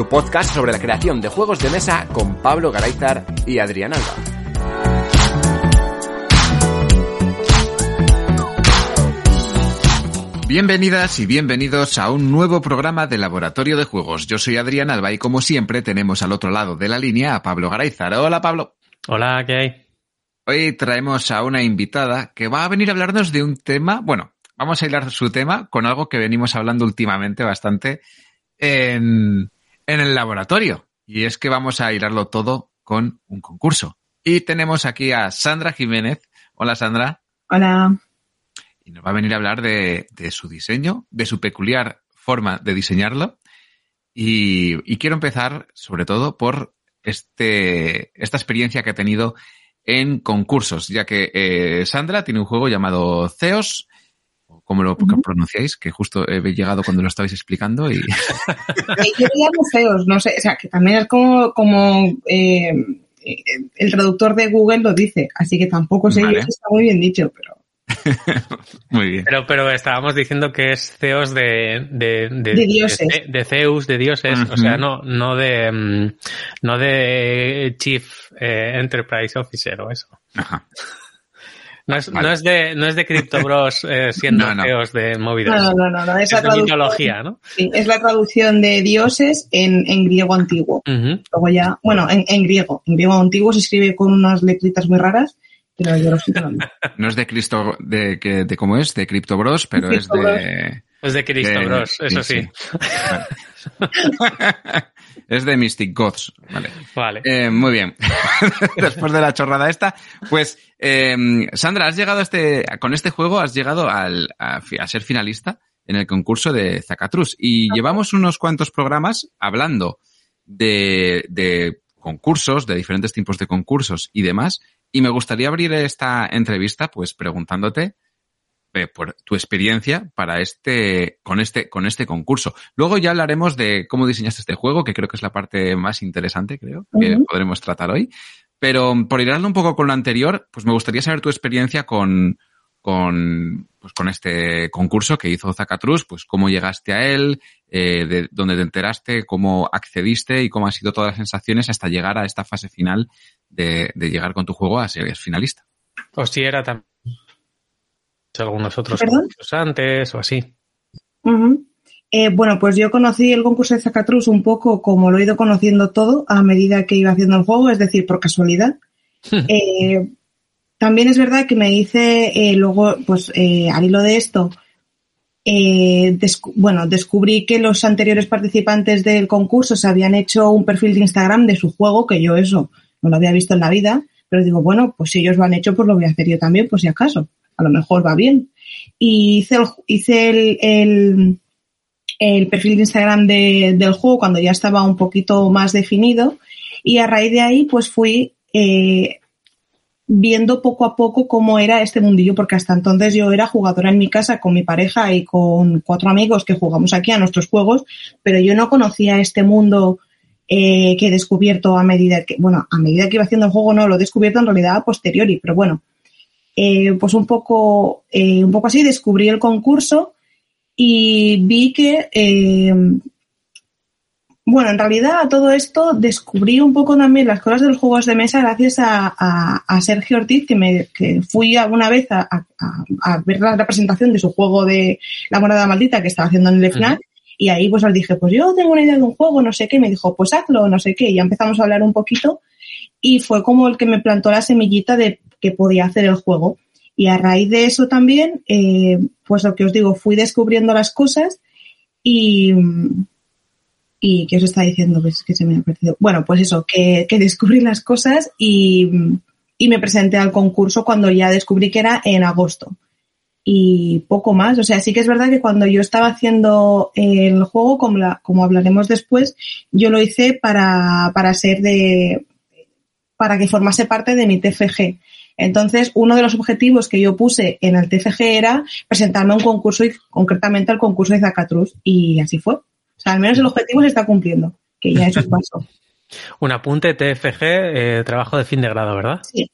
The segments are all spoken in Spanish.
tu podcast sobre la creación de juegos de mesa con Pablo Garayzar y Adrián Alba. Bienvenidas y bienvenidos a un nuevo programa de Laboratorio de Juegos. Yo soy Adrián Alba y como siempre tenemos al otro lado de la línea a Pablo Garayzar. Hola Pablo. Hola, ¿qué hay? Hoy traemos a una invitada que va a venir a hablarnos de un tema, bueno, vamos a hilar su tema con algo que venimos hablando últimamente bastante en, en el laboratorio. Y es que vamos a hilarlo todo con un concurso. Y tenemos aquí a Sandra Jiménez. Hola Sandra. Hola. Y nos va a venir a hablar de, de su diseño, de su peculiar forma de diseñarlo. Y, y quiero empezar sobre todo por este, esta experiencia que ha tenido en concursos, ya que eh, Sandra tiene un juego llamado Ceos, como lo Ujú. pronunciáis, que justo he llegado cuando lo estabais explicando y Eh, Yo le llamo feos, no sé, o sea, que también es como, como eh, eh, el traductor de Google lo dice, así que tampoco sé Vale. si está muy bien dicho, pero muy bien. Pero, pero estábamos diciendo que es Zeus de, de, de, De dioses. De, de Zeus, de dioses, Ujú. o sea, no, no de, mm, no de Chief eh, Enterprise Officer o eso. Ajá. No es, Vale. no es de, no es de Crypto Bros eh, siendo No, de movidas. no, no, no, no, Es de mitología, ¿no? sí, es la traducción de dioses en, en griego antiguo. Luego ya, bueno, en, en griego, en griego antiguo se escribe con unas letritas muy raras, pero yo lo no. No es de Cristo, de, que, de cómo es, de Crypto Bros, pero es Bros. de... Es de Cristo de- Bros, eso sí. Vale. es de Mystic Gods, vale. Vale. Eh, muy bien. Después de la chorrada esta, pues eh, Sandra, has llegado a este, con este juego has llegado al, a ser finalista en el concurso de Zacatrus y llevamos unos cuantos programas hablando de, de concursos, de diferentes tipos de concursos y demás. Y me gustaría abrir esta entrevista, pues preguntándote eh, por tu experiencia para este, con este, con este concurso. Luego ya hablaremos de cómo diseñaste este juego, que creo que es la parte más interesante, creo, que podremos tratar hoy. Pero por ir un poco con lo anterior, pues me gustaría saber tu experiencia con, con, pues con este concurso que hizo Zacatrus, pues cómo llegaste a él, eh, de dónde te enteraste, cómo accediste y cómo han sido todas las sensaciones hasta llegar a esta fase final de, de llegar con tu juego a ser finalista. O si era también algunos otros ¿Perdón? concursos antes o así. Eh, bueno, pues yo conocí el concurso de Zacatrus un poco como lo he ido conociendo todo a medida que iba haciendo el juego, es decir, por casualidad. Eh, también es verdad que me hice eh, luego, pues al hilo de esto, descu- bueno, descubrí que los anteriores participantes del concurso se habían hecho un perfil de Instagram de su juego, que yo eso no lo había visto en la vida, pero digo, bueno, pues si ellos lo han hecho, pues lo voy a hacer yo también, por si acaso. A lo mejor va bien. Y hice el, hice el, el, perfil de Instagram de- del juego cuando ya estaba un poquito más definido y a raíz de ahí pues fui eh, viendo poco a poco cómo era este mundillo porque hasta entonces yo era jugadora en mi casa con mi pareja y con cuatro amigos que jugamos aquí a nuestros juegos, pero yo no conocía este mundo eh, que he descubierto a medida que, bueno, a medida que iba haciendo el juego no, lo he descubierto en realidad a posteriori, pero bueno, eh, pues un poco, eh, un poco así descubrí el concurso y vi que, eh, bueno, en realidad a todo esto descubrí un poco también las cosas de los juegos de mesa gracias a, a- a Sergio Ortiz, que, me, que fui alguna vez a, ver la representación de su juego de La Morada Maldita que estaba haciendo en el FNAC. Y ahí pues os dije, pues yo tengo una idea de un juego, no sé qué, me dijo, pues hazlo, no sé qué, y ya empezamos a hablar un poquito y fue como el que me plantó la semillita de que podía hacer el juego. Y a raíz de eso también, eh, pues lo que os digo, fui descubriendo las cosas y, y ¿qué os está diciendo? Pues que se me ha perdido. Bueno, pues eso, que, que descubrí las cosas y, y me presenté al concurso cuando ya descubrí que era en agosto. Y poco más. O sea, sí que es verdad que cuando yo estaba haciendo el juego, como, la, como hablaremos después, yo lo hice para, para ser de, para que formase parte de mi TFG. Entonces, uno de los objetivos que yo puse en el TFG era presentarme a un concurso y concretamente al concurso de Zacatrus y así fue. O sea, al menos el objetivo se está cumpliendo, que ya eso pasó. Un apunte TFG, eh, trabajo de fin de grado, ¿verdad? Sí.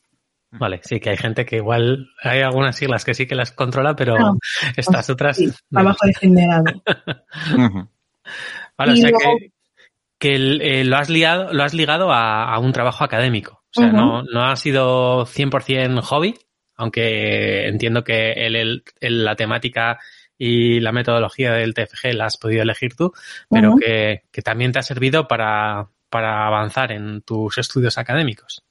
Vale, sí que hay gente que igual hay algunas siglas que sí que las controla, pero No, estas pues, otras. sí, no. trabajo de fin de grado. Vale, o sea luego- que, que el- eh, lo has liado, lo has ligado a, a un trabajo académico. O sea, no, no ha sido 100% hobby, aunque entiendo que el, el- el- la temática y la metodología del TFG la has podido elegir tú, pero que, que también te ha servido para, para avanzar en tus estudios académicos.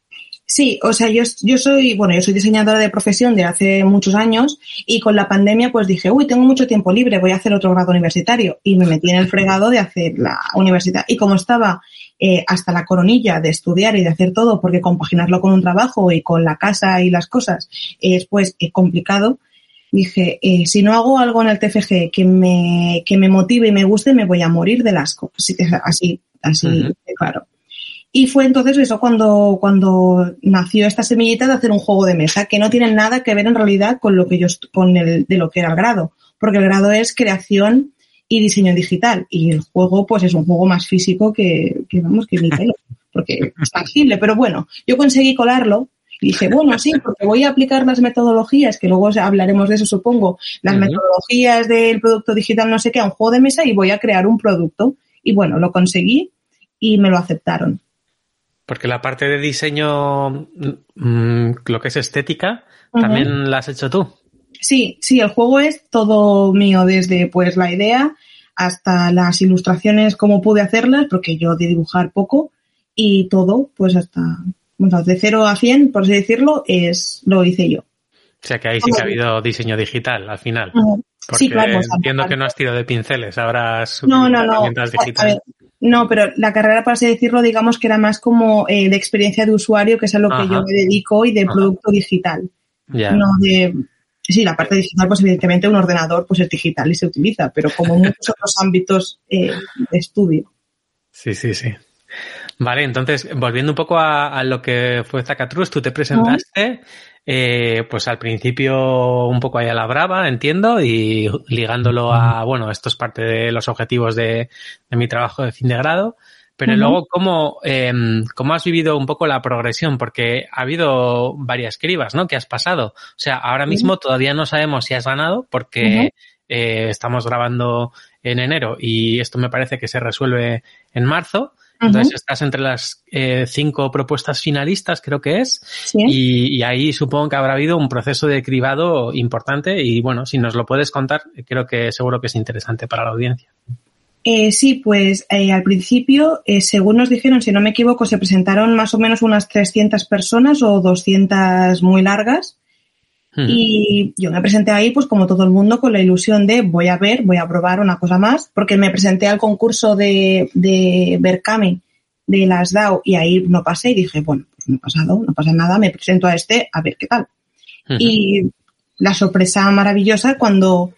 Sí, o sea, yo, yo soy, bueno, yo soy diseñadora de profesión de hace muchos años y con la pandemia pues dije, uy, tengo mucho tiempo libre, voy a hacer otro grado universitario y me metí en el fregado de hacer la universidad. Y como estaba eh, hasta la coronilla de estudiar y de hacer todo, porque compaginarlo con un trabajo y con la casa y las cosas es pues eh, complicado, dije, eh, si no hago algo en el TFG que me, que me motive y me guste, me voy a morir del asco. Así, así, así claro. Y fue entonces eso cuando, cuando nació esta semillita de hacer un juego de mesa, que no tiene nada que ver en realidad con lo que yo, con el, de lo que era el grado, porque el grado es creación y diseño digital, y el juego, pues es un juego más físico que, que vamos, que ni pelo, porque es tangible, pero bueno, yo conseguí colarlo, y dije, bueno, sí, porque voy a aplicar las metodologías, que luego hablaremos de eso, supongo, las metodologías del producto digital, no sé qué, a un juego de mesa, y voy a crear un producto. Y bueno, lo conseguí y me lo aceptaron. Porque la parte de diseño, mm, lo que es estética, también la has hecho tú. Sí, sí, el juego es todo mío, desde pues la idea hasta las ilustraciones, cómo pude hacerlas, porque yo de dibujar poco, y todo, pues hasta, bueno, de 0 a 100, por así decirlo, es lo hice yo. O sea que ahí sí que ha habido diseño digital al final. Porque Sí, claro. sea, entiendo que no has tirado de pinceles, ahora No, no, no. A- digitales. ver, no, pero la carrera, por así decirlo, digamos que era más como eh, de experiencia de usuario, que es a lo que yo me dedico, y de Ajá. producto digital. No de. Sí, la parte digital, pues evidentemente un ordenador pues es digital y se utiliza, pero como muchos otros ámbitos eh, de estudio. Sí, sí, sí. Vale, entonces, volviendo un poco a, a lo que fue Zacatrus, tú te presentaste, eh, pues al principio un poco ahí a la brava, entiendo, y ligándolo a, bueno, esto es parte de los objetivos de, de mi trabajo de fin de grado, pero luego, ¿cómo, eh, ¿cómo has vivido un poco la progresión? Porque ha habido varias cribas, ¿no? Que has pasado. O sea, ahora mismo todavía no sabemos si has ganado porque eh, estamos grabando en enero y esto me parece que se resuelve en marzo. Entonces estás entre las eh, cinco propuestas finalistas, creo que es, Sí. y, y ahí supongo que habrá habido un proceso de cribado importante y bueno, si nos lo puedes contar, creo que seguro que es interesante para la audiencia. Eh, sí, pues eh, al principio, eh, según nos dijeron, si no me equivoco, se presentaron más o menos unas 300 personas o 200 muy largas. Y yo me presenté ahí, pues como todo el mundo, con la ilusión de voy a ver, voy a probar una cosa más, porque me presenté al concurso de, de Berkami de las DAO y ahí no pasé y dije, bueno, pues no he pasado, no pasa nada, me presento a este a ver qué tal. Y la sorpresa maravillosa cuando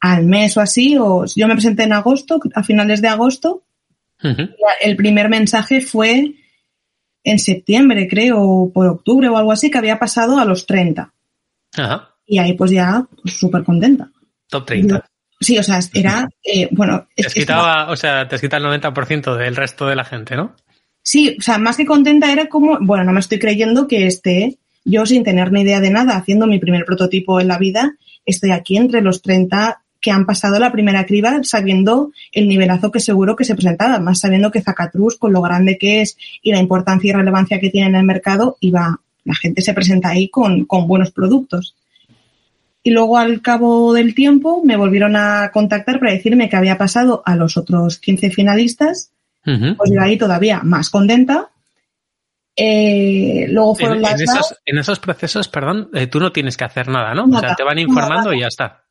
al mes o así, o yo me presenté en agosto, a finales de agosto, el primer mensaje fue en septiembre, creo, o por octubre o algo así, que había pasado a los 30. Ajá. Y ahí pues ya pues, súper contenta. Top 30. Sí, o sea, era, eh, bueno, Te es has que estaba- quitado, o sea, te has quitado el 90% del resto de la gente, ¿no? sí, o sea, más que contenta era como, bueno, no me estoy creyendo que esté yo sin tener ni idea de nada, haciendo mi primer prototipo en la vida, estoy aquí entre los 30 que han pasado la primera criba sabiendo el nivelazo que seguro que se presentaba, más sabiendo que Zacatrus, con lo grande que es y la importancia y relevancia que tiene en el mercado, iba, la gente se presenta ahí con, con buenos productos. Y luego al cabo del tiempo me volvieron a contactar para decirme que había pasado a los otros 15 finalistas Ujú. pues yo ahí todavía más contenta. Eh, luego fueron En, las en esos, en esos procesos, perdón, eh, tú no tienes que hacer nada, ¿no? o sea, te van nada, informando nada. y ya está.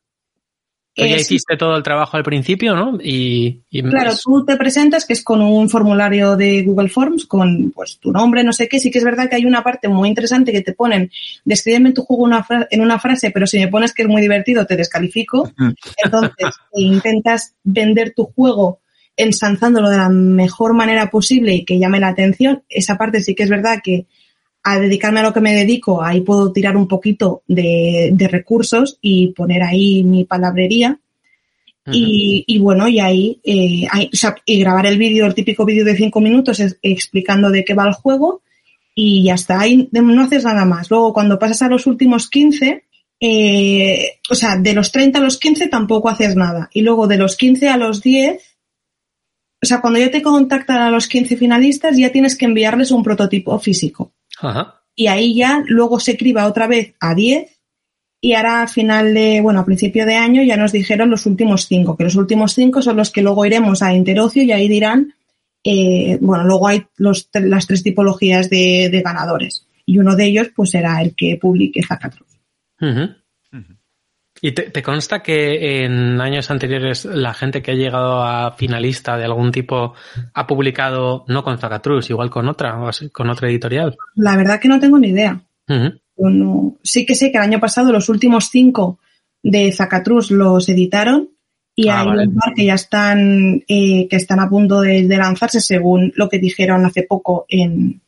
Tú ya sí, hiciste todo el trabajo al principio, ¿no? Y, y Claro, es- tú te presentas, que es con un formulario de Google Forms, con pues tu nombre, no sé qué. Sí que es verdad que hay una parte muy interesante que te ponen, descríbeme tu juego una en una frase, pero si me pones que es muy divertido, te descalifico. Entonces, e intentas vender tu juego ensalzándolo de la mejor manera posible y que llame la atención. Esa parte sí que es verdad que a dedicarme a lo que me dedico, ahí puedo tirar un poquito de, de recursos y poner ahí mi palabrería. y, y, bueno, y ahí, eh, ahí o sea, y grabar el vídeo, el típico vídeo de cinco minutos es, explicando de qué va el juego y ya está, ahí no haces nada más. Luego, cuando pasas a los últimos 15, eh, o sea, de los 30 a los 15 tampoco haces nada. Y luego de los 15 a los 10, o sea, cuando ya te contactan a los 15 finalistas, ya tienes que enviarles un prototipo físico. Ajá. Y ahí ya luego se criba otra vez a 10 y ahora a final de, bueno, a principio de año ya nos dijeron los últimos cinco, que los últimos cinco son los que luego iremos a Interocio y ahí dirán, eh, bueno, luego hay los, las tres tipologías de, de, ganadores y uno de ellos pues será el que publique Zacatrus. Uh. Uh -huh. ¿Y te, te, consta que en años anteriores la gente que ha llegado a finalista de algún tipo ha publicado no con Zacatrus, igual con otra, o con otra editorial? La verdad que no tengo ni idea. Uh -huh. no, sí que sé que el año pasado los últimos cinco de Zacatrus los editaron y ah, hay vale. un par que ya están eh, que están a punto de, de, lanzarse según lo que dijeron hace poco en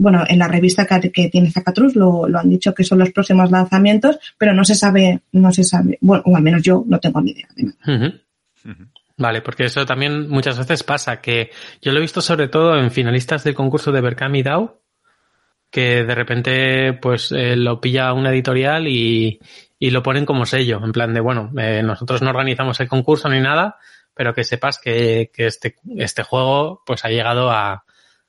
bueno en la revista que, que tiene Zacatrus lo, lo, han dicho que son los próximos lanzamientos pero no se sabe no se sabe bueno o al menos yo no tengo ni idea de nada. Uh -huh. Uh -huh. Vale, porque eso también muchas veces pasa, que yo lo he visto sobre todo en finalistas del concurso de Berkami DAO, que de repente pues eh, lo pilla una editorial y, y, lo ponen como sello, en plan de, bueno, eh, nosotros no organizamos el concurso ni nada, pero que sepas que, que este, este juego pues ha llegado a,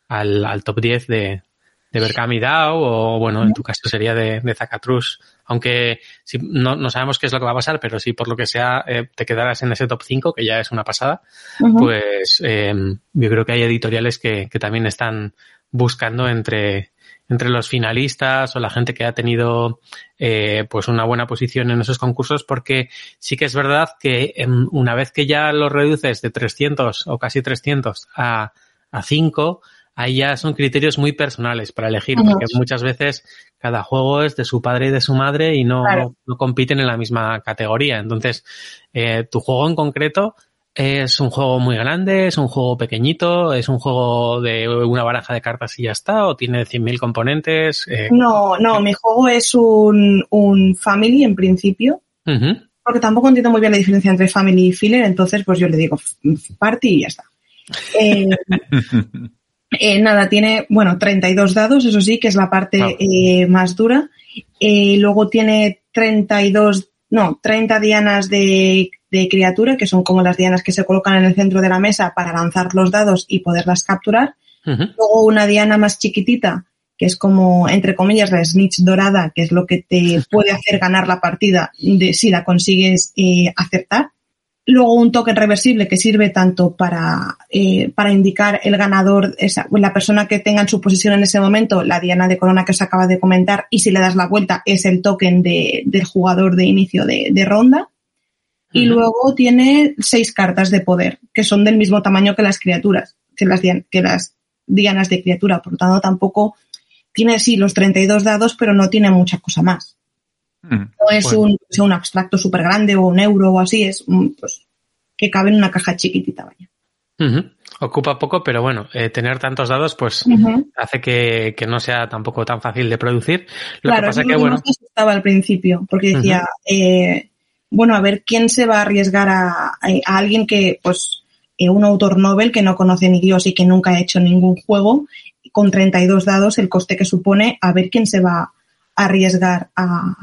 al, al top 10 de, de Berkami DAO o, bueno, en tu caso sería de, de Zacatrus. Aunque si, no, no, sabemos qué es lo que va a pasar, pero si por lo que sea eh, te quedaras en ese top 5, que ya es una pasada, uh -huh. pues eh, yo creo que hay editoriales que, que también están buscando entre, entre los finalistas o la gente que ha tenido eh, pues una buena posición en esos concursos porque sí que es verdad que eh, una vez que ya lo reduces de 300 o casi 300 a, a 5 ahí ya son criterios muy personales para elegir porque muchas veces cada juego es de su padre y de su madre y no, claro. no compiten en la misma categoría entonces eh, tu juego en concreto es un juego muy grande, es un juego pequeñito, es un juego de una baraja de cartas y ya está, o tiene 100.000 componentes. Eh... No, no, mi juego es un, un family en principio. Uh -huh. Porque tampoco entiendo muy bien la diferencia entre family y filler, entonces pues yo le digo party y ya está. Eh, eh, nada, tiene, bueno, 32 dados, eso sí, que es la parte oh. eh, más dura. luego tiene 32, no, 30 dianas de de criatura, que son como las dianas que se colocan en el centro de la mesa para lanzar los dados y poderlas capturar. Uh -huh. Luego una diana más chiquitita, que es como, entre comillas, la snitch dorada, que es lo que te puede hacer ganar la partida de, si la consigues eh, acertar. Luego un token reversible que sirve tanto para, eh, para indicar el ganador, esa, la persona que tenga en su posesión en ese momento, la diana de corona que os acaba de comentar, y si le das la vuelta es el token de, del jugador de inicio de, de ronda y luego tiene seis cartas de poder, que son del mismo tamaño que las criaturas, que las, que las dianas de criatura. Por lo tanto, tampoco tiene, sí, los 32 dados, pero no tiene mucha cosa más. Mm, no es bueno. un, un abstracto súper grande o un euro o así, es un, pues, que cabe en una caja chiquitita, vaya. Uh -huh. Ocupa poco, pero bueno, eh, tener tantos dados pues uh -huh. hace que, que, no sea tampoco tan fácil de producir. Lo claro, que pasa es que, que bueno... Más estaba al principio, porque decía, uh -huh. eh, bueno, a ver quién se va a arriesgar a, a alguien que, pues, eh, un autor novel que no conoce ni Dios y que nunca ha hecho ningún juego, con 32 dados, el coste que supone, a ver quién se va a arriesgar a,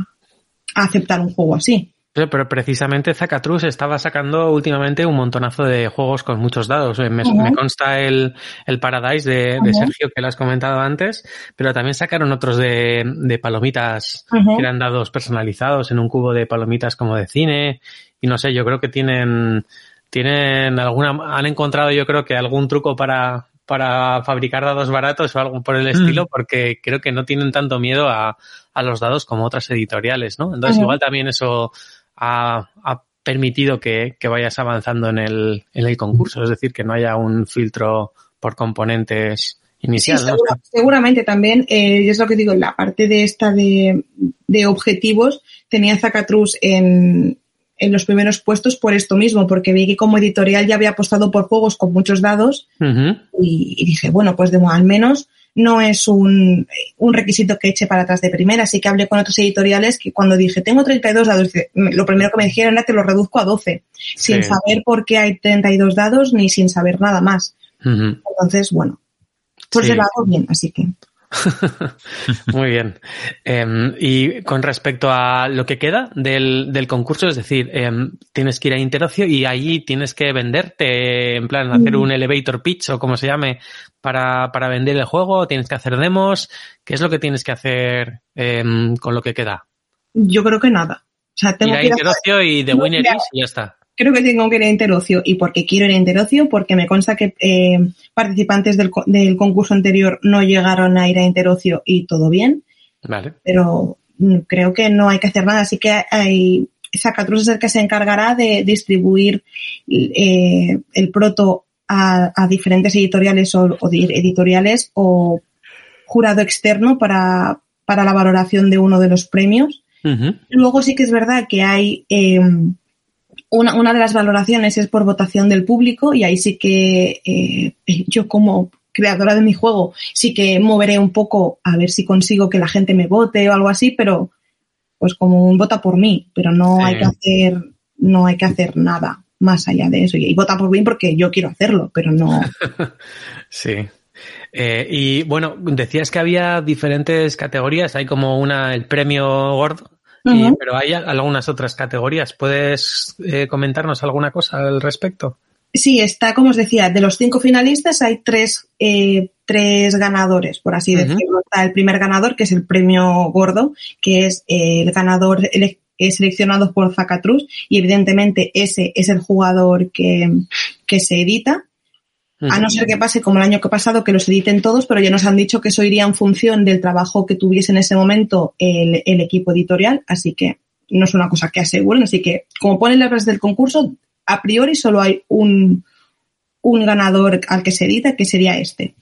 a aceptar un juego así. Pero precisamente Zacatrus estaba sacando últimamente un montonazo de juegos con muchos dados. Me, uh -huh. me consta el, el Paradise de, uh -huh. Sergio que lo has comentado antes, pero también sacaron otros de, de palomitas uh -huh. que eran dados personalizados en un cubo de palomitas como de cine. Y no sé, yo creo que tienen, tienen alguna, han encontrado yo creo que algún truco para, para fabricar dados baratos o algo por el estilo, porque creo que no tienen tanto miedo a, a los dados como otras editoriales, ¿no? Entonces igual también eso ha, ha permitido que, que, vayas avanzando en el, en el concurso, es decir, que no haya un filtro por componentes inicial. Sí, segura, ¿no? seguramente también, eh, es lo que digo, la parte de esta de, de objetivos tenía Zacatrus en, en los primeros puestos por esto mismo, porque vi que como editorial ya había apostado por juegos con muchos dados uh -huh. y, y, dije, bueno, pues de, al menos no es un, un, requisito que eche para atrás de primera. Así que hablé con otros editoriales que cuando dije tengo 32 dados, lo primero que me dijeron era que lo reduzco a 12, sí. sin saber por qué hay 32 dados ni sin saber nada más. Uh -huh. Entonces, bueno, pues sí. se lo hago bien, así que. Muy bien. Eh, y con respecto a lo que queda del, del concurso, es decir, eh, tienes que ir a Interocio y ahí tienes que venderte, en plan, hacer un elevator pitch o como se llame, para, para vender el juego, tienes que hacer demos. ¿Qué es lo que tienes que hacer eh, con lo que queda? Yo creo que nada. O sea, tengo ir a Interocio y The Winner is y ya está creo que tengo que ir a Interocio y porque quiero ir a Interocio, porque me consta que eh, participantes del, del, concurso anterior no llegaron a ir a Interocio y todo bien. Vale. Pero creo que no hay que hacer nada, así que hay, Zacatrus es el que se encargará de distribuir eh, el proto a, a, diferentes editoriales o, o, editoriales o jurado externo para, para la valoración de uno de los premios. Uh -huh. Luego sí que es verdad que hay eh, una, una, de las valoraciones es por votación del público y ahí sí que eh, yo como creadora de mi juego sí que moveré un poco a ver si consigo que la gente me vote o algo así, pero pues como un vota por mí, pero no sí. hay que hacer no hay que hacer nada más allá de eso y, y vota por mí porque yo quiero hacerlo, pero no. sí. Eh, y bueno, decías que había diferentes categorías, hay como una, el premio gordo, Uh -huh. y, pero hay algunas otras categorías. ¿Puedes eh, comentarnos alguna cosa al respecto? Sí, está, como os decía, de los cinco finalistas hay tres, eh, tres ganadores, por así uh -huh. decirlo. Está el primer ganador, que es el premio gordo, que es eh, el ganador ele seleccionado por Zacatrus, y evidentemente ese es el jugador que, que se edita. A no ser que pase como el año que pasado, que los editen todos, pero ya nos han dicho que eso iría en función del trabajo que tuviese en ese momento el, el equipo editorial, así que no es una cosa que aseguren. Así que, como ponen las bases del concurso, a priori solo hay un, un ganador al que se edita, que sería este.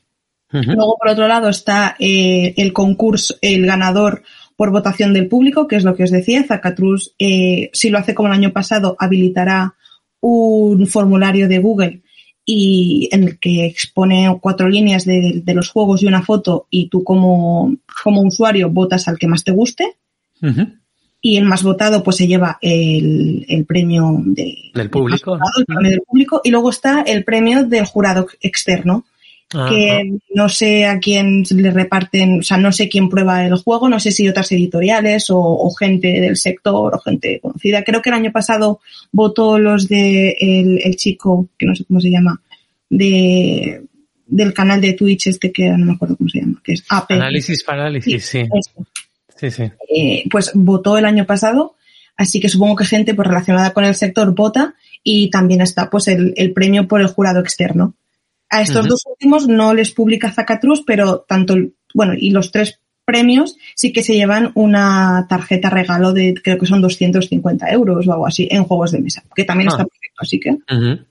Uh -huh. Luego, por otro lado, está eh, el concurso, el ganador por votación del público, que es lo que os decía. Zacatrus, eh, si lo hace como el año pasado, habilitará un formulario de Google y en el que expone cuatro líneas de, de, los juegos y una foto y tú como, como usuario votas al que más te guste. Uh -huh. Y el más votado pues se lleva el, el premio de, del público. Votado, el premio del público y luego está el premio del jurado externo. Ajá. que no sé a quién le reparten, o sea, no sé quién prueba el juego, no sé si otras editoriales o, o gente del sector o gente conocida. Creo que el año pasado votó los de el, el chico, que no sé cómo se llama, de del canal de Twitch este que no me acuerdo cómo se llama, que es AP. Análisis parálisis, sí. Sí, sí. sí. Eh, pues votó el año pasado, así que supongo que gente pues relacionada con el sector vota y también está pues el, el premio por el jurado externo. A estos uh -huh. dos últimos no les publica Zacatrus, pero tanto, bueno, y los tres premios sí que se llevan una tarjeta regalo de creo que son 250 euros o algo así en juegos de mesa, que también ah. está perfecto, así que. Uh -huh.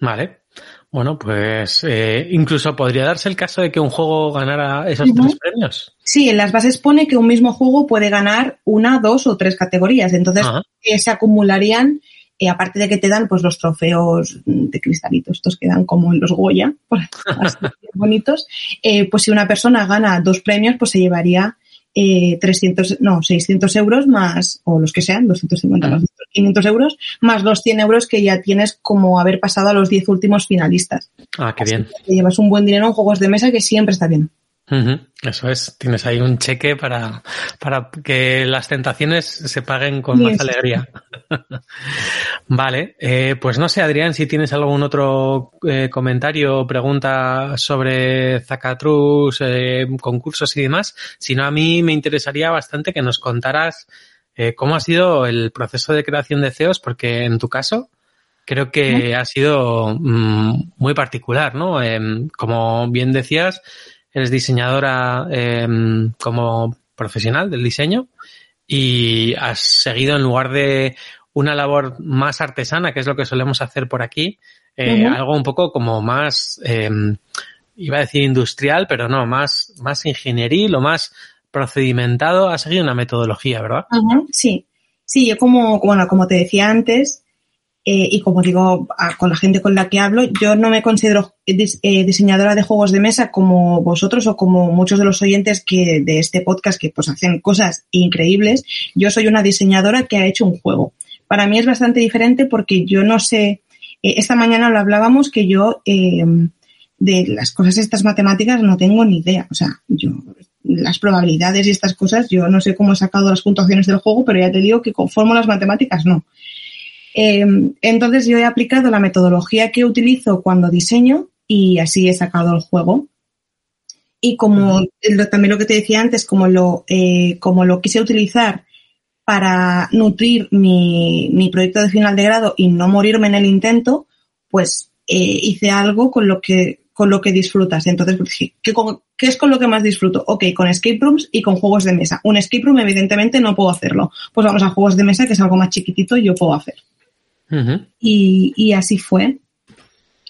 Vale. Bueno, pues eh, incluso podría darse el caso de que un juego ganara esos uh -huh. tres premios. Sí, en las bases pone que un mismo juego puede ganar una, dos o tres categorías. Entonces, uh -huh. eh, se acumularían eh, aparte de que te dan pues los trofeos de cristalitos, estos que dan como en los Goya, bonitos, eh, pues si una persona gana dos premios, pues se llevaría eh, 300, no, 600 euros más, o los que sean, 250 más 500 euros, más los 100 euros que ya tienes como haber pasado a los 10 últimos finalistas. Ah, qué Así bien. Que llevas un buen dinero en juegos de mesa que siempre está bien. Uh -huh. Eso es, tienes ahí un cheque para, para que las tentaciones se paguen con yes. más alegría. vale, eh, pues no sé, Adrián, si tienes algún otro eh, comentario o pregunta sobre Zacatrus, eh, concursos y demás. Si no, a mí me interesaría bastante que nos contaras eh, cómo ha sido el proceso de creación de CEOs, porque en tu caso creo que ¿Mm? ha sido mmm, muy particular, ¿no? Em, como bien decías, eres diseñadora eh, como profesional del diseño y has seguido en lugar de una labor más artesana, que es lo que solemos hacer por aquí, eh, uh -huh. algo un poco como más, eh, iba a decir industrial, pero no, más, más ingenieril o más procedimentado. Has seguido una metodología, ¿verdad? Uh -huh. Sí, sí, yo como, bueno, como te decía antes, eh, y como digo, con la gente con la que hablo, yo no me considero eh, diseñadora de juegos de mesa como vosotros o como muchos de los oyentes que de este podcast que pues hacen cosas increíbles. Yo soy una diseñadora que ha hecho un juego. Para mí es bastante diferente porque yo no sé, eh, esta mañana lo hablábamos que yo de las cosas estas matemáticas no tengo ni idea. O sea, yo las probabilidades y estas cosas, yo no sé cómo he sacado las puntuaciones del juego, pero ya te digo que con fórmulas matemáticas no. Em, entonces yo he aplicado la metodología que utilizo cuando diseño y así he sacado el juego. Y como también lo que te decía antes, como lo, eh, como lo quise utilizar para nutrir mi, mi, proyecto de final de grado y no morirme en el intento, pues eh, hice algo con lo que con lo que disfrutas. Entonces, pues, ¿qué, ¿qué, es con lo que más disfruto? Ok, con escape rooms y con juegos de mesa. Un escape room, evidentemente, no puedo hacerlo. Pues vamos a juegos de mesa, que es algo más chiquitito y yo puedo hacer y, así fue.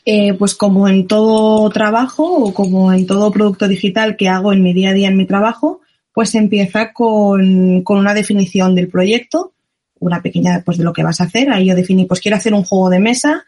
Eh, pues como en todo trabajo o como en todo producto digital que hago en mi día a día en mi trabajo, pues empieza con, una definición del proyecto, una pequeña pues de lo que vas a hacer. Ahí yo definí, pues quiero hacer un juego de mesa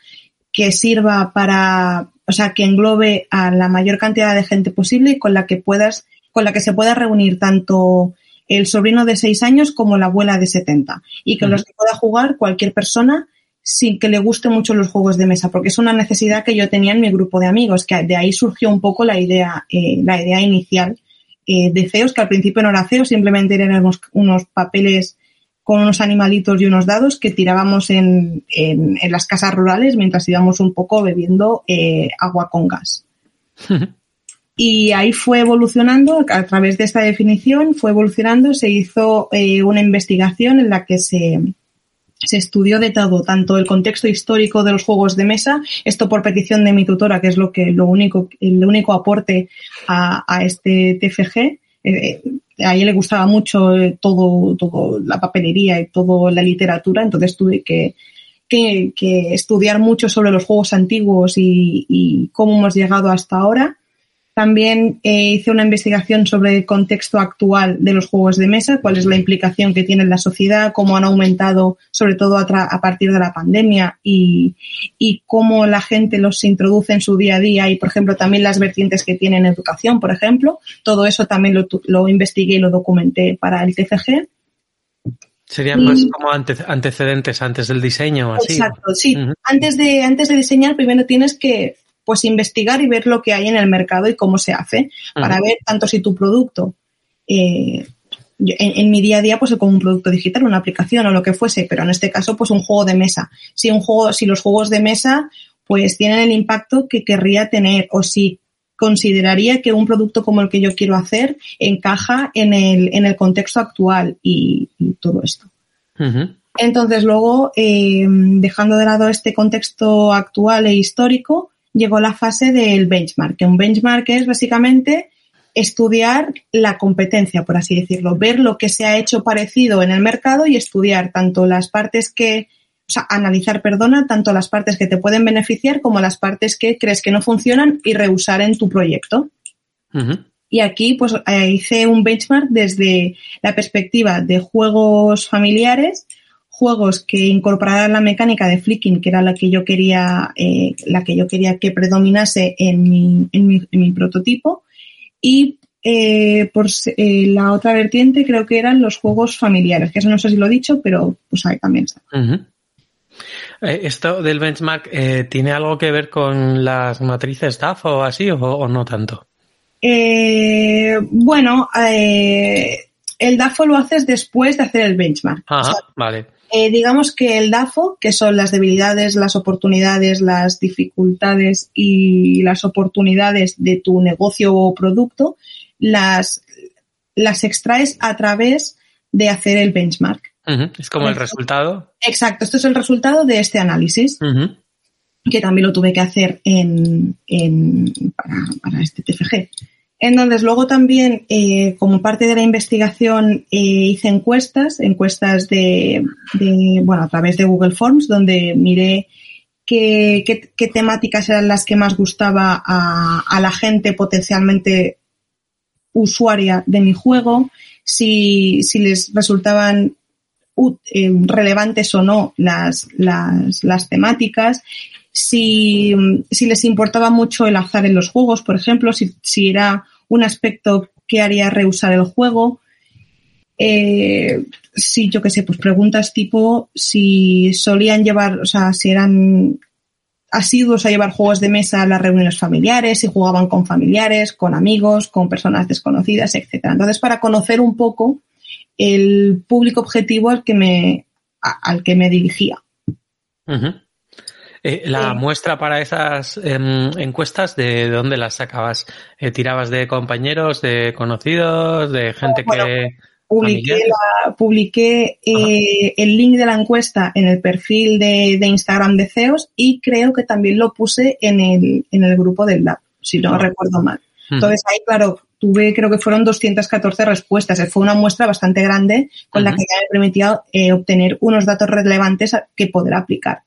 que sirva para, o sea, que englobe a la mayor cantidad de gente posible y con la que puedas, con la que se pueda reunir tanto el sobrino de seis años como la abuela de 70 y que los que pueda jugar cualquier persona sin que le guste mucho los juegos de mesa, porque es una necesidad que yo tenía en mi grupo de amigos, que de ahí surgió un poco la idea, eh, la idea inicial eh, de CEOs, que al principio no era CEO, simplemente eran unos, papeles con unos animalitos y unos dados que tirábamos en, en, las casas rurales mientras íbamos un poco bebiendo eh, agua con gas. y ahí fue evolucionando, a través de esta definición, fue evolucionando, se hizo una investigación en la que se, se estudió de todo, tanto el contexto histórico de los juegos de mesa, esto por petición de mi tutora, que es lo que lo único, el único aporte a, este TFG. Eh, eh, a ella le gustaba mucho eh, todo, todo la papelería y toda la literatura, entonces tuve que, que, estudiar mucho sobre los juegos antiguos y cómo hemos llegado hasta ahora. También eh, hice una investigación sobre el contexto actual de los juegos de mesa, cuál es la implicación que tiene en la sociedad, cómo han aumentado, sobre todo a, partir de la pandemia, y, cómo la gente los introduce en su día a día y, por ejemplo, también las vertientes que tienen en educación, por ejemplo. Todo eso también lo, investigué y lo documenté para el TCG. Serían más como antecedentes antes del diseño, así. Exacto, sí. antes, de, antes de diseñar, primero tienes que pues investigar y ver lo que hay en el mercado y cómo se hace, para ver tanto si tu producto, eh, en, mi día a día, pues como un producto digital, una aplicación o lo que fuese, pero en este caso, pues un juego de mesa. Si un juego, si los juegos de mesa, pues tienen el impacto que querría tener, o si consideraría que un producto como el que yo quiero hacer encaja en el, en el contexto actual y, todo esto. Entonces, luego, eh, dejando de lado este contexto actual e histórico, llegó la fase del benchmark, que un benchmark es básicamente estudiar la competencia, por así decirlo, ver lo que se ha hecho parecido en el mercado y estudiar tanto las partes que, o sea, analizar, perdona, tanto las partes que te pueden beneficiar como las partes que crees que no funcionan y reusar en tu proyecto. Y aquí, pues, eh, hice un benchmark desde la perspectiva de juegos familiares, juegos que incorporaran la mecánica de flicking, que era la que yo quería, eh, la que yo quería que predominase en mi, en mi, en mi prototipo. Y eh, por eh, la otra vertiente creo que eran los juegos familiares, que eso no sé si lo he dicho, pero pues ahí también está. ¿Esto del benchmark tiene algo que ver con las matrices DAF o así o, no tanto? bueno, el DAFO lo haces después de hacer el benchmark. Ajá, vale. Eh, digamos que el DAFO, que son las debilidades, las oportunidades, las dificultades y las oportunidades de tu negocio o producto, las, las extraes a través de hacer el benchmark. Es como el resultado. Exacto, esto es el resultado de este análisis, que también lo tuve que hacer en, en para, para este TFG. Entonces, luego también, eh, como parte de la investigación, eh, hice encuestas, encuestas de, bueno, a través de Google Forms, donde miré qué, temáticas eran las que más gustaba a, la gente potencialmente usuaria de mi juego, si, si les resultaban eh, relevantes o no las, las, las temáticas, si, si, les importaba mucho el azar en los juegos, por ejemplo, si, si era un aspecto que haría rehusar el juego. Eh, si yo qué sé, pues preguntas tipo si solían llevar, o sea, si eran asiduos a llevar juegos de mesa a las reuniones familiares, si jugaban con familiares, con amigos, con personas desconocidas, etcétera. Entonces, para conocer un poco el público objetivo al que me, al que me dirigía. Eh, la muestra para esas em, encuestas, ¿de, dónde las sacabas? Eh, ¿Tirabas de compañeros, de conocidos, de gente que Publiqué, publiqué eh, el link de la encuesta en el perfil de, Instagram de CEOs y creo que también lo puse en el, en el grupo del Lab, si no recuerdo mal. Entonces ahí, claro, tuve, creo que fueron 214 respuestas. Fue una muestra bastante grande con la que me permitió eh, obtener unos datos relevantes que poder aplicar.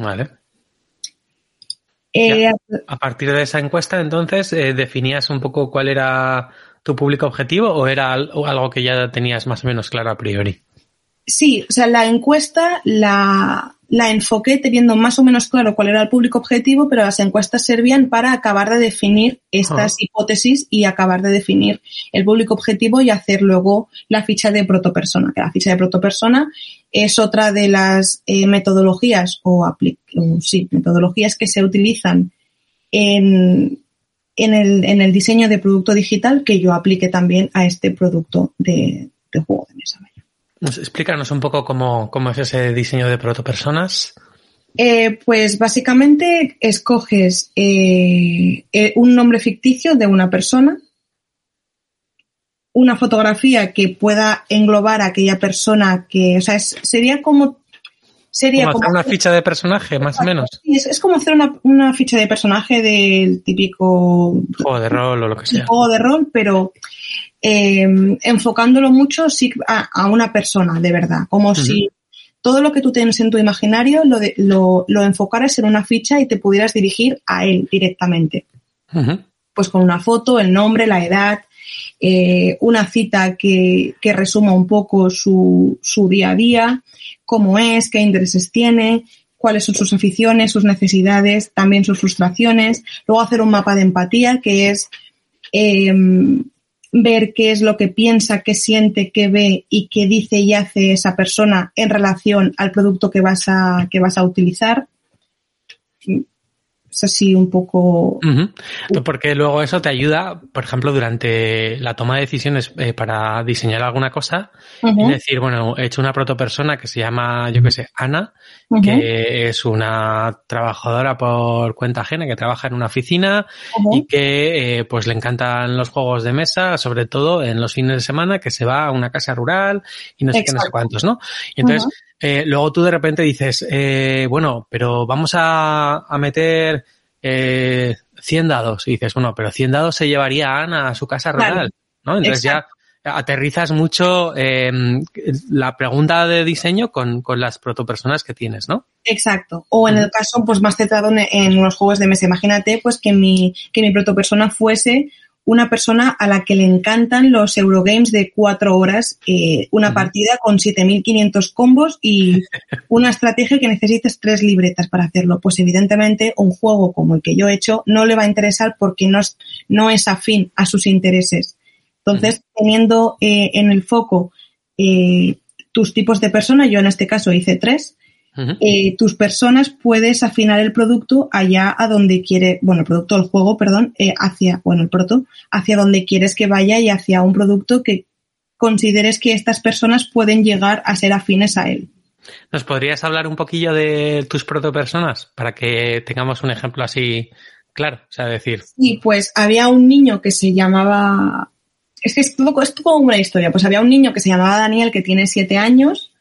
Vale. Eh, a partir de esa encuesta, entonces, definías un poco cuál era tu público objetivo o era algo que ya tenías más o menos claro a priori? Sí, o sea, la encuesta la, la enfoqué teniendo más o menos claro cuál era el público objetivo, pero las encuestas servían para acabar de definir estas hipótesis y acabar de definir el público objetivo y hacer luego la ficha de protopersona, que la ficha de protopersona es otra de las eh, metodologías o, sí, metodologías que se utilizan en, en el, en el diseño de producto digital que yo aplique también a este producto de, juego de mesa. Explícanos un poco cómo, es ese diseño de protopersonas. Eh, pues básicamente escoges eh, eh, un nombre ficticio de una persona, una fotografía que pueda englobar a aquella persona que, o sea, sería como Sería como, una ficha de personaje, más o menos. Es, como hacer una, ficha de personaje del típico juego de rol o lo que sea. Juego de rol, pero em, enfocándolo mucho sí, a, una persona, de verdad. Como si todo lo que tú tienes en tu imaginario lo, lo, lo, enfocaras en una ficha y te pudieras dirigir a él directamente. Pues con una foto, el nombre, la edad, eh, una cita que, que, resuma un poco su, su día a día, cómo es, qué intereses tiene, cuáles son sus aficiones, sus necesidades, también sus frustraciones. Luego hacer un mapa de empatía, que es em, ver qué es lo que piensa, qué siente, qué ve y qué dice y hace esa persona en relación al producto que vas a, que vas a utilizar es así un poco. Porque luego eso te ayuda, por ejemplo, durante la toma de decisiones eh, para diseñar alguna cosa, es decir, bueno, he hecho una protopersona que se llama, yo qué sé, Ana, que es una trabajadora por cuenta ajena que trabaja en una oficina y que eh, pues le encantan los juegos de mesa, sobre todo en los fines de semana, que se va a una casa rural y no sé qué, no sé cuántos, ¿no? Y entonces, eh, luego tú de repente dices, eh, bueno, pero vamos a, a meter eh, 100 dados. Y dices, bueno, pero 100 dados se llevaría a Ana a su casa rural, ¿no? Entonces ya aterrizas mucho eh, la pregunta de diseño con, con las protopersonas que tienes, ¿no? Exacto. O en el caso, pues más centrado en, en, los juegos de mesa. Imagínate, pues que mi, que mi protopersona fuese una persona a la que le encantan los Eurogames de cuatro horas, eh, una partida con 7.500 combos y una estrategia que necesites tres libretas para hacerlo. Pues evidentemente un juego como el que yo he hecho no le va a interesar porque no es, no es afín a sus intereses. Entonces, teniendo eh, en el foco eh, tus tipos de personas, yo en este caso hice tres, eh, tus personas puedes afinar el producto allá a donde quiere, bueno, el producto, el juego, perdón, eh, hacia, bueno, el proto, hacia donde quieres que vaya y hacia un producto que consideres que estas personas pueden llegar a ser afines a él. ¿Nos podrías hablar un poquillo de tus protopersonas para que tengamos un ejemplo así claro? O sea, decir. Sí, pues había un niño que se llamaba. Es que es todo, es como una historia. Pues había un niño que se llamaba Daniel que tiene siete años.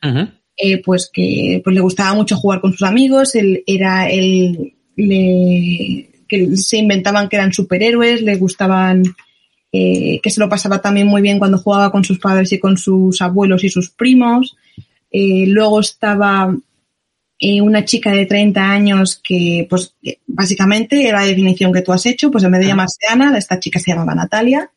Eh, pues que pues le gustaba mucho jugar con sus amigos, él era el que se inventaban que eran superhéroes, le gustaban eh, que se lo pasaba también muy bien cuando jugaba con sus padres y con sus abuelos y sus primos. Eh, luego estaba una chica de 30 años que, pues, básicamente era la definición que tú has hecho, pues en vez de llamarse Ana, esta chica se llamaba Natalia.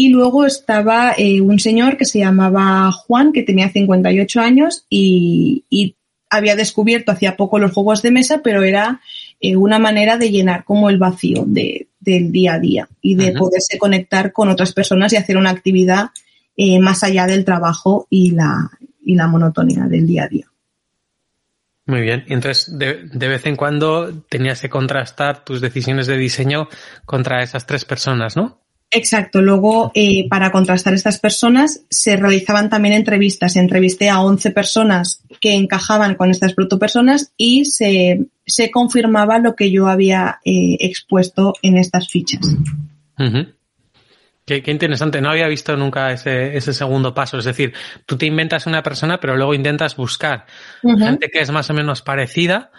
Y luego estaba eh, un señor que se llamaba Juan, que tenía 58 años y, y había descubierto hacía poco los juegos de mesa, pero era eh, una manera de llenar como el vacío de, del día a día y de poderse conectar con otras personas y hacer una actividad eh, más allá del trabajo y la, y la monotonía del día a día. Muy bien. Entonces, de, de, vez en cuando tenías que contrastar tus decisiones de diseño contra esas tres personas, ¿no? Exacto. Luego, eh, para contrastar estas personas, se realizaban también entrevistas. Entrevisté a 11 personas que encajaban con estas protopersonas y se, se confirmaba lo que yo había eh, expuesto en estas fichas. Uh -huh. Qué, qué, interesante, no había visto nunca ese, ese, segundo paso. Es decir, tú te inventas una persona, pero luego intentas buscar uh -huh. gente que es más o menos parecida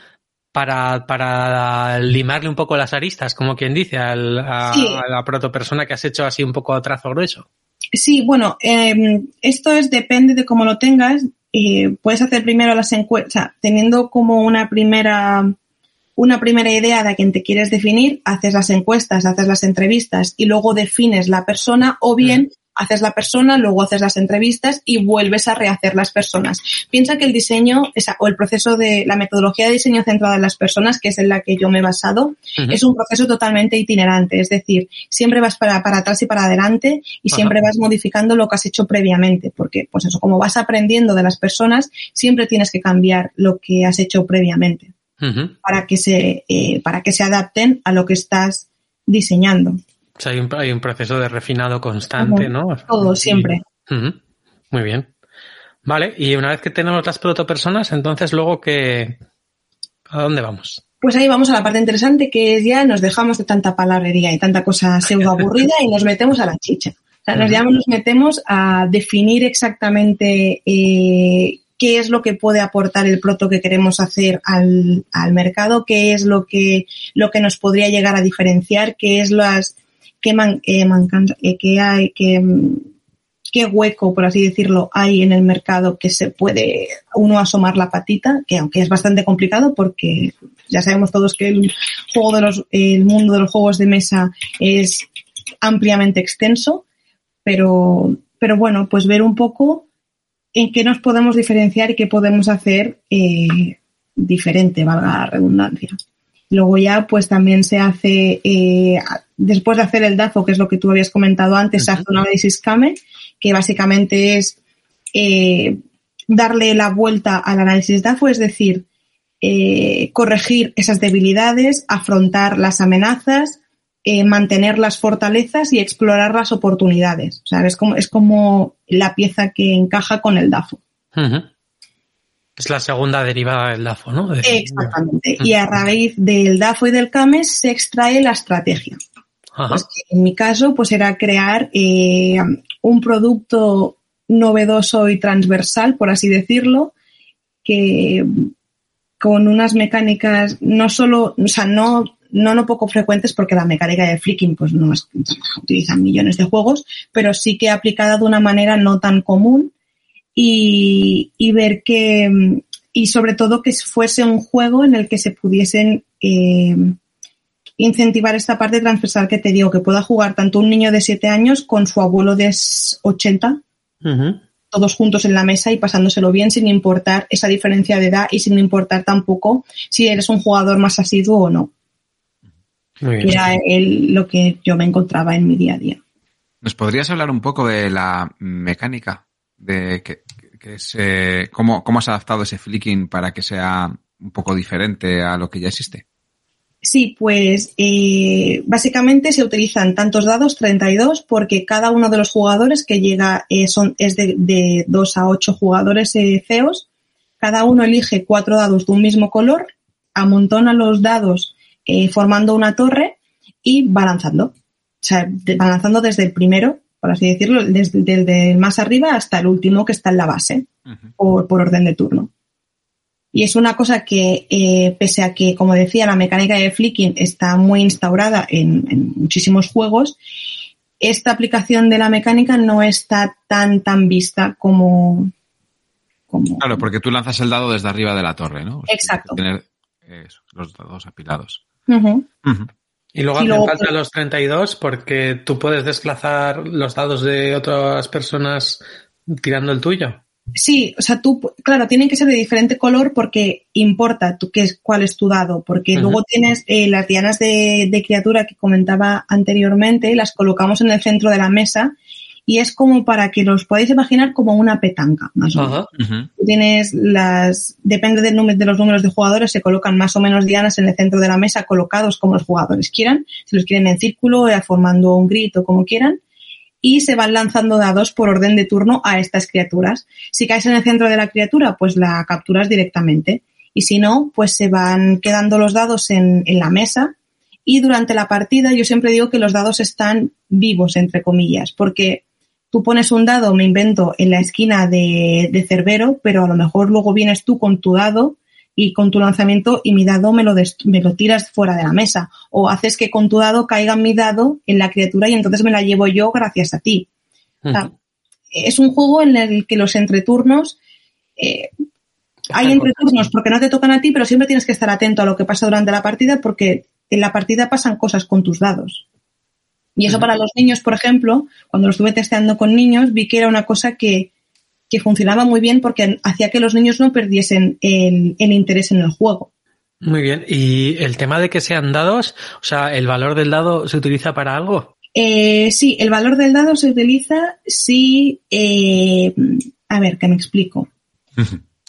para, para limarle un poco las aristas, como quien dice, al, a, sí. a, la protopersona que has hecho así un poco a trazo grueso. Sí, bueno, eh, esto es depende de cómo lo tengas. Eh, puedes hacer primero las encuestas, o sea, teniendo como una primera una primera idea de a quién te quieres definir, haces las encuestas, haces las entrevistas y luego defines la persona o bien mm. Haces la persona, luego haces las entrevistas y vuelves a rehacer las personas. Piensa que el diseño o el proceso de la metodología de diseño centrada en las personas, que es en la que yo me he basado, uh -huh. es un proceso totalmente itinerante. Es decir, siempre vas para, para atrás y para adelante y siempre vas modificando lo que has hecho previamente. Porque, pues eso, como vas aprendiendo de las personas, siempre tienes que cambiar lo que has hecho previamente. Uh -huh. para que se eh, para que se adapten a lo que estás diseñando. O sea, hay un, hay un proceso de refinado constante. ¿no? Todo, siempre. Uh -huh. Muy bien. Vale, y una vez que tenemos las protopersonas, entonces luego que ¿a dónde vamos? Pues ahí vamos a la parte interesante que es ya nos dejamos de tanta palabrería y tanta cosa pseudo aburrida y nos metemos a la chicha. O sea, nos, ya nos metemos a definir exactamente eh, qué es lo que puede aportar el proto que queremos hacer al, al mercado, qué es lo que, lo que nos podría llegar a diferenciar, qué es las, qué, man, eh, mancan, eh, qué hay, qué, qué hueco, por así decirlo, hay en el mercado que se puede uno asomar la patita, que aunque es bastante complicado porque ya sabemos todos que el juego de los, el mundo de los juegos de mesa es ampliamente extenso, pero, pero bueno, pues ver un poco en qué nos podemos diferenciar y qué podemos hacer eh, diferente, valga la redundancia. Luego ya, pues también se hace, eh, después de hacer el DAFO, que es lo que tú habías comentado antes, se hace un análisis CAME, que básicamente es eh, darle la vuelta al análisis DAFO, es decir, eh, corregir esas debilidades, afrontar las amenazas, mantener las fortalezas y explorar las oportunidades. O sea, es como, es como la pieza que encaja con el DAFO. Es la segunda derivada del DAFO, ¿no? De... Exactamente. -huh. Y a raíz del DAFO y del CAMES se extrae la estrategia. Pues en mi caso, pues era crear eh, un producto novedoso y transversal, por así decirlo, que con unas mecánicas no solo, o sea, no no no poco frecuentes porque la mecánica de flicking pues no es, utilizan millones de juegos, pero sí que aplicada de una manera no tan común y, y ver que y sobre todo que fuese un juego en el que se pudiesen eh, incentivar esta parte transversal que te digo, que pueda jugar tanto un niño de 7 años con su abuelo de 80, uh -huh. todos juntos en la mesa y pasándoselo bien sin importar esa diferencia de edad y sin importar tampoco si eres un jugador más asiduo o no era el, lo que yo me encontraba en mi día a día. ¿Nos podrías hablar un poco de la mecánica? De que, que es, eh, cómo, ¿Cómo has adaptado ese flicking para que sea un poco diferente a lo que ya existe? Sí, pues eh, básicamente se utilizan tantos dados, 32, porque cada uno de los jugadores que llega eh, son, es de, de 2 a 8 jugadores eh, feos. Cada uno elige cuatro dados de un mismo color, amontona los dados eh, formando una torre y balanzando. O sea, balanzando desde el primero, por así decirlo, desde, desde, el más arriba hasta el último que está en la base, uh -huh. por, por, orden de turno. Y es una cosa que, eh, pese a que, como decía, la mecánica de flicking está muy instaurada en, en muchísimos juegos, esta aplicación de la mecánica no está tan, tan vista como, como... Claro, porque tú lanzas el dado desde arriba de la torre, ¿no? Exacto. Tener eso, los dados apilados. Uh -huh. Uh -huh. Y luego Y hacen luego, falta pues- los 32 porque tú puedes desplazar los dados de otras personas tirando el tuyo. Sí, o sea, tú, claro, tienen que ser de diferente color porque importa tú qué es, cuál es tu dado, porque luego tienes eh, las dianas de, de criatura que comentaba anteriormente, las colocamos en el centro de la mesa y es como para que los podáis imaginar como una petanca, más o menos. Tú tienes las, depende del número de los números de jugadores, se colocan más o menos dianas en el centro de la mesa, colocados como los jugadores quieran, si los quieren en círculo, eh, formando un grito, como quieran, y se van lanzando dados por orden de turno a estas criaturas. Si caes en el centro de la criatura, pues la capturas directamente. Y si no, pues se van quedando los dados en, en la mesa. Y durante la partida yo siempre digo que los dados están vivos, entre comillas, porque tú pones un dado, me invento, en la esquina de, de Cerbero, pero a lo mejor luego vienes tú con tu dado y con tu lanzamiento y mi dado me lo, me lo tiras fuera de la mesa. O haces que con tu dado caiga mi dado en la criatura y entonces me la llevo yo gracias a ti. O sea, es un juego en el que los entreturnos eh, hay entreturnos porque no te tocan a ti, pero siempre tienes que estar atento a lo que pasa durante la partida porque en la partida pasan cosas con tus dados. Y eso para los niños, por ejemplo, cuando lo estuve testeando con niños, vi que era una cosa que, que funcionaba muy bien porque hacía que los niños no perdiesen el, el interés en el juego. Muy bien. ¿Y el tema de que sean dados? O sea, ¿el valor del dado se utiliza para algo? Eh, sí, el valor del dado se utiliza si, eh, a ver, que me explico.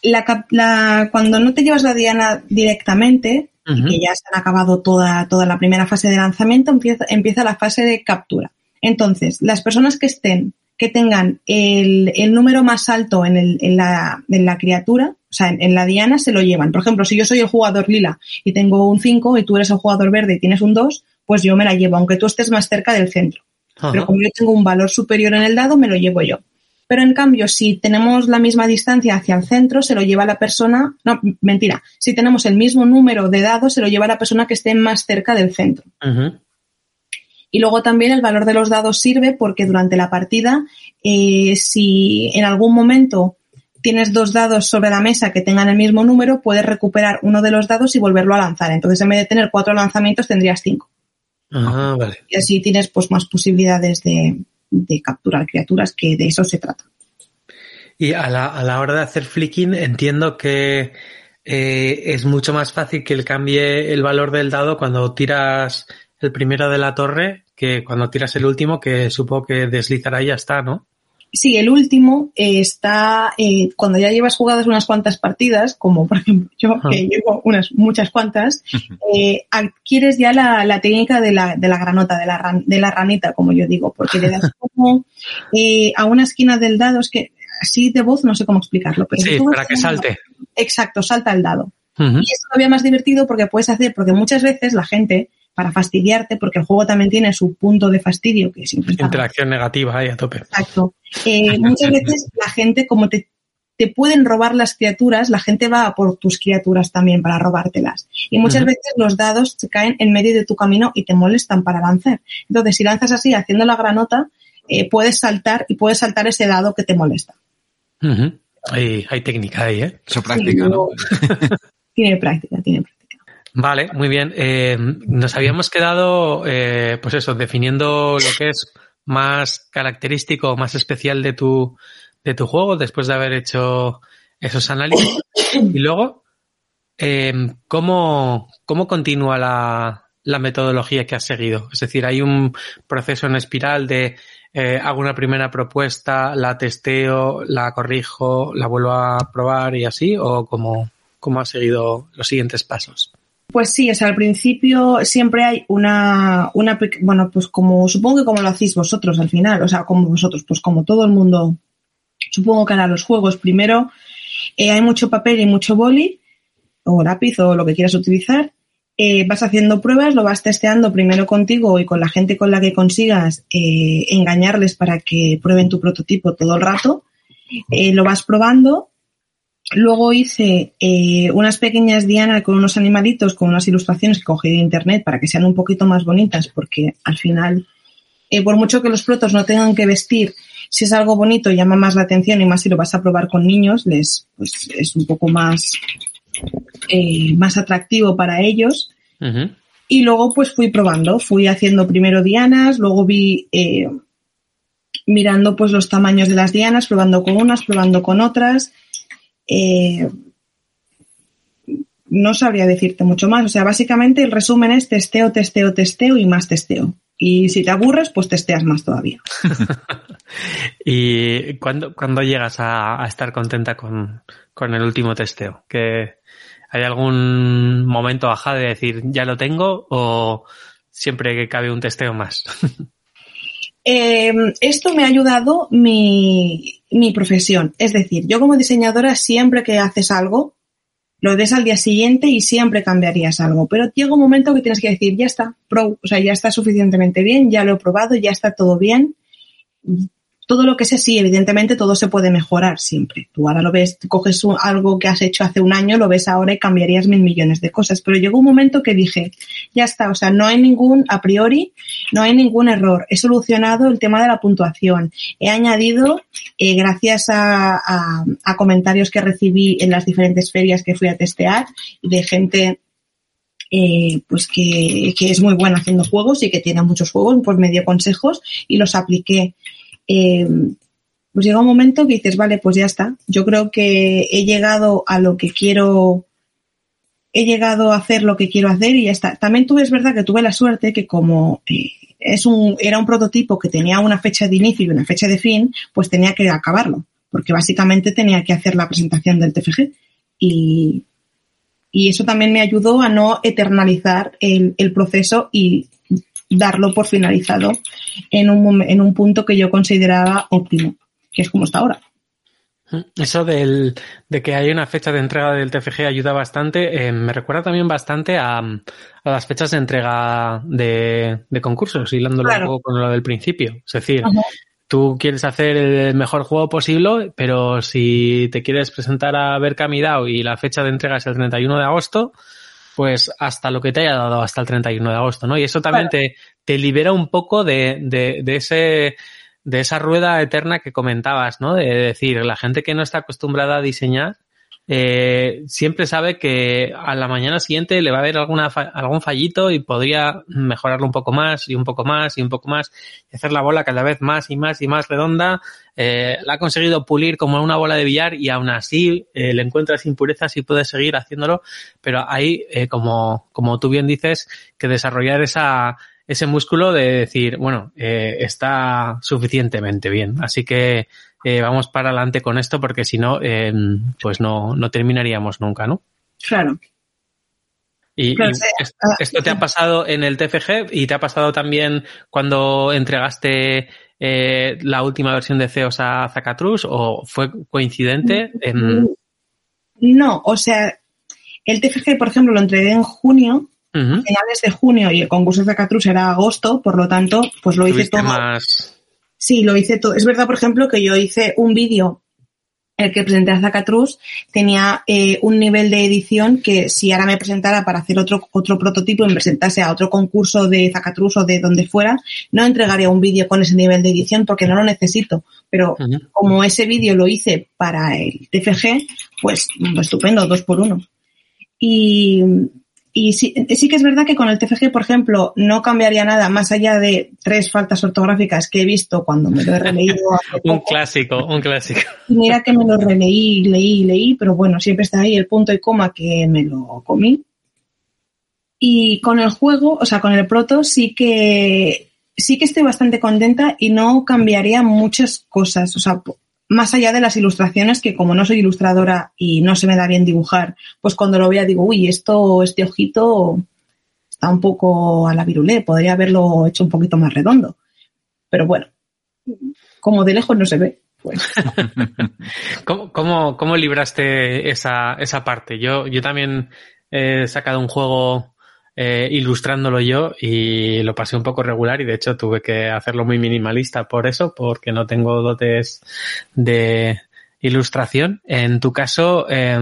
La, cap- la- cuando no te llevas la diana directamente, Ujú. que ya se han acabado toda, toda la primera fase de lanzamiento, empieza, empieza la fase de captura. Entonces, las personas que estén, que tengan el, el número más alto en, el, en, la, en la criatura, o sea, en, en la diana, se lo llevan. Por ejemplo, si yo soy el jugador lila y tengo un 5 y tú eres el jugador verde y tienes un 2, pues yo me la llevo, aunque tú estés más cerca del centro. Ajá. Pero como yo tengo un valor superior en el dado, me lo llevo yo. Pero en cambio, si tenemos la misma distancia hacia el centro, se lo lleva la persona. No, mentira. Si tenemos el mismo número de dados, se lo lleva la persona que esté más cerca del centro. Y luego también el valor de los dados sirve porque durante la partida, eh, si en algún momento tienes dos dados sobre la mesa que tengan el mismo número, puedes recuperar uno de los dados y volverlo a lanzar. Entonces, en vez de tener cuatro lanzamientos, tendrías cinco. Ah, vale. Y así tienes pues más posibilidades de, de capturar criaturas, que de eso se trata. Y a la, a la hora de hacer flicking entiendo que eh, es mucho más fácil que él cambie el valor del dado cuando tiras el primero de la torre que cuando tiras el último, que supongo que deslizará y ya está, ¿no? Sí, el último eh, está eh, cuando ya llevas jugadas unas cuantas partidas, como por ejemplo yo que llevo unas muchas cuantas, eh, adquieres ya la, la técnica de la, de la granota, de la, ran- de la ranita, como yo digo, porque le das como eh, a una esquina del dado, es que así de voz no sé cómo explicarlo, pero Sí, para que salte. Exacto, salta el dado. Y es todavía más divertido porque puedes hacer, porque muchas veces la gente, para fastidiarte, porque el juego también tiene su punto de fastidio, que siempre está Interacción negativa ahí a tope. Exacto. Eh, muchas veces la gente, como te, te pueden robar las criaturas, la gente va a por tus criaturas también para robártelas. Y muchas veces los dados se caen en medio de tu camino y te molestan para lanzar. Entonces, si lanzas así, haciendo la granota, eh, puedes saltar y puedes saltar ese dado que te molesta. Hay, hay técnica ahí, ¿eh? Eso práctica, ¿no? Tiene práctica, tiene práctica. Vale, muy bien. Eh, nos habíamos quedado, eh, pues eso, definiendo lo que es más característico, más especial de tu, de tu juego después de haber hecho esos análisis. Y luego, eh, ¿cómo, ¿cómo continúa la, la metodología que has seguido? Es decir, hay un proceso en espiral de eh, hago una primera propuesta, la testeo, la corrijo, la vuelvo a probar y así, o cómo, cómo has seguido los siguientes pasos? Pues sí, o sea, al principio siempre hay una, una, bueno, pues como, supongo que como lo hacéis vosotros al final, o sea, como vosotros, pues como todo el mundo, supongo que hará los juegos, primero eh, hay mucho papel y mucho boli, o lápiz, o lo que quieras utilizar, eh, vas haciendo pruebas, lo vas testeando primero contigo y con la gente con la que consigas eh, engañarles para que prueben tu prototipo todo el rato, eh, lo vas probando Luego hice eh, unas pequeñas dianas con unos animalitos, con unas ilustraciones que cogí de internet para que sean un poquito más bonitas, porque al final, eh, por mucho que los protos no tengan que vestir, si es algo bonito llama más la atención y más si lo vas a probar con niños, les pues es un poco más, eh, más atractivo para ellos. Y luego pues fui probando, fui haciendo primero dianas, luego vi eh, mirando pues los tamaños de las dianas, probando con unas, probando con otras. Eh, no sabría decirte mucho más. O sea, básicamente el resumen es testeo, testeo, testeo y más testeo. Y si te aburres, pues testeas más todavía. ¿Y cuándo, cuando llegas a, estar contenta con, con, el último testeo? ¿Que ¿Hay algún momento ajá de decir, ya lo tengo o siempre que cabe un testeo más? Eh, esto me ha ayudado mi, mi profesión. Es decir, yo como diseñadora siempre que haces algo, lo des al día siguiente y siempre cambiarías algo. Pero llega un momento que tienes que decir, ya está, pro, o sea, ya está suficientemente bien, ya lo he probado, ya está todo bien, todo lo que sé, sí, evidentemente todo se puede mejorar siempre. Tú ahora lo ves, coges algo que has hecho hace un año, lo ves ahora y cambiarías mil millones de cosas. Pero llegó un momento que dije, ya está, o sea, no hay ningún, a priori, no hay ningún error. He solucionado el tema de la puntuación. He añadido, eh, gracias a, comentarios que recibí en las diferentes ferias que fui a testear, de gente eh, pues que, que, es muy buena haciendo juegos y que tiene muchos juegos, pues me dio consejos y los apliqué. Eh, pues llega un momento que dices, vale, pues ya está. Yo creo que he llegado a lo que quiero, he llegado a hacer lo que quiero hacer y ya está. También tuve, es verdad que tuve la suerte que como eh, es un, era un prototipo que tenía una fecha de inicio y una fecha de fin, pues tenía que acabarlo, porque básicamente tenía que hacer la presentación del TFG. Y, y eso también me ayudó a no eternalizar el, el proceso y darlo por finalizado en un, en un punto que yo consideraba óptimo, que es como está ahora. Eso del, de que hay una fecha de entrega del TFG ayuda bastante. Eh, me recuerda también bastante a, a, las fechas de entrega de, de concursos, hilándolo un poco con lo del principio. Es decir, tú quieres hacer el mejor juego posible, pero si te quieres presentar a ver Camidao y la fecha de entrega es el 31 de agosto, pues hasta lo que te haya dado hasta el 31 de agosto, ¿no? Y eso también te, te, libera un poco de, de, de, ese de esa rueda eterna que comentabas, ¿no? De decir, la gente que no está acostumbrada a diseñar, eh, siempre sabe que a la mañana siguiente le va a haber alguna algún fallito y podría mejorarlo un poco más y un poco más y un poco más y hacer la bola cada vez más y más y más redonda. Eh, la ha conseguido pulir como una bola de billar y aún así eh, le encuentras impurezas y puedes seguir haciéndolo, pero hay, eh, como, como tú bien dices, que desarrollar esa, ese músculo de decir, bueno, eh, está suficientemente bien. Así que eh, vamos para adelante con esto porque si no, eh, pues no, no terminaríamos nunca, ¿no? Claro. Y, y esto, ah, esto, te ha pasado en el TFG y te ha pasado también cuando entregaste eh, la última versión de CEOS a Zacatrus o fue coincidente en... No, o sea, el TFG, por ejemplo, lo entregué en junio, uh -huh. finales de junio y el concurso de Zacatrus era agosto, por lo tanto, pues lo hice todo. Más Sí, lo hice todo. Es verdad, por ejemplo, que yo hice un vídeo el que presenté a Zacatrus tenía eh, un nivel de edición que si ahora me presentara para hacer otro, otro prototipo y me presentase a otro concurso de Zacatrus o de donde fuera, no entregaría un vídeo con ese nivel de edición porque no lo necesito. Pero como ese vídeo lo hice para el TFG, pues estupendo, dos por uno. Y, y sí, sí, que es verdad que con el TFG, por ejemplo, no cambiaría nada más allá de tres faltas ortográficas que he visto cuando me lo he releído. un clásico, un clásico. Mira que me lo releí, leí, leí, pero bueno, siempre está ahí el punto y coma que me lo comí. Y con el juego, o sea, con el proto, sí que sí que estoy bastante contenta y no cambiaría muchas cosas. O sea, más allá de las ilustraciones, que como no soy ilustradora y no se me da bien dibujar, pues cuando lo vea digo, uy, esto, este ojito está un poco a la virulé, podría haberlo hecho un poquito más redondo. Pero bueno, como de lejos no se ve. Pues. ¿Cómo, cómo, cómo libraste esa, esa parte? Yo, yo también he sacado un juego eh, ilustrándolo yo y lo pasé un poco regular y de hecho tuve que hacerlo muy minimalista por eso, porque no tengo dotes de ilustración. En tu caso, eh,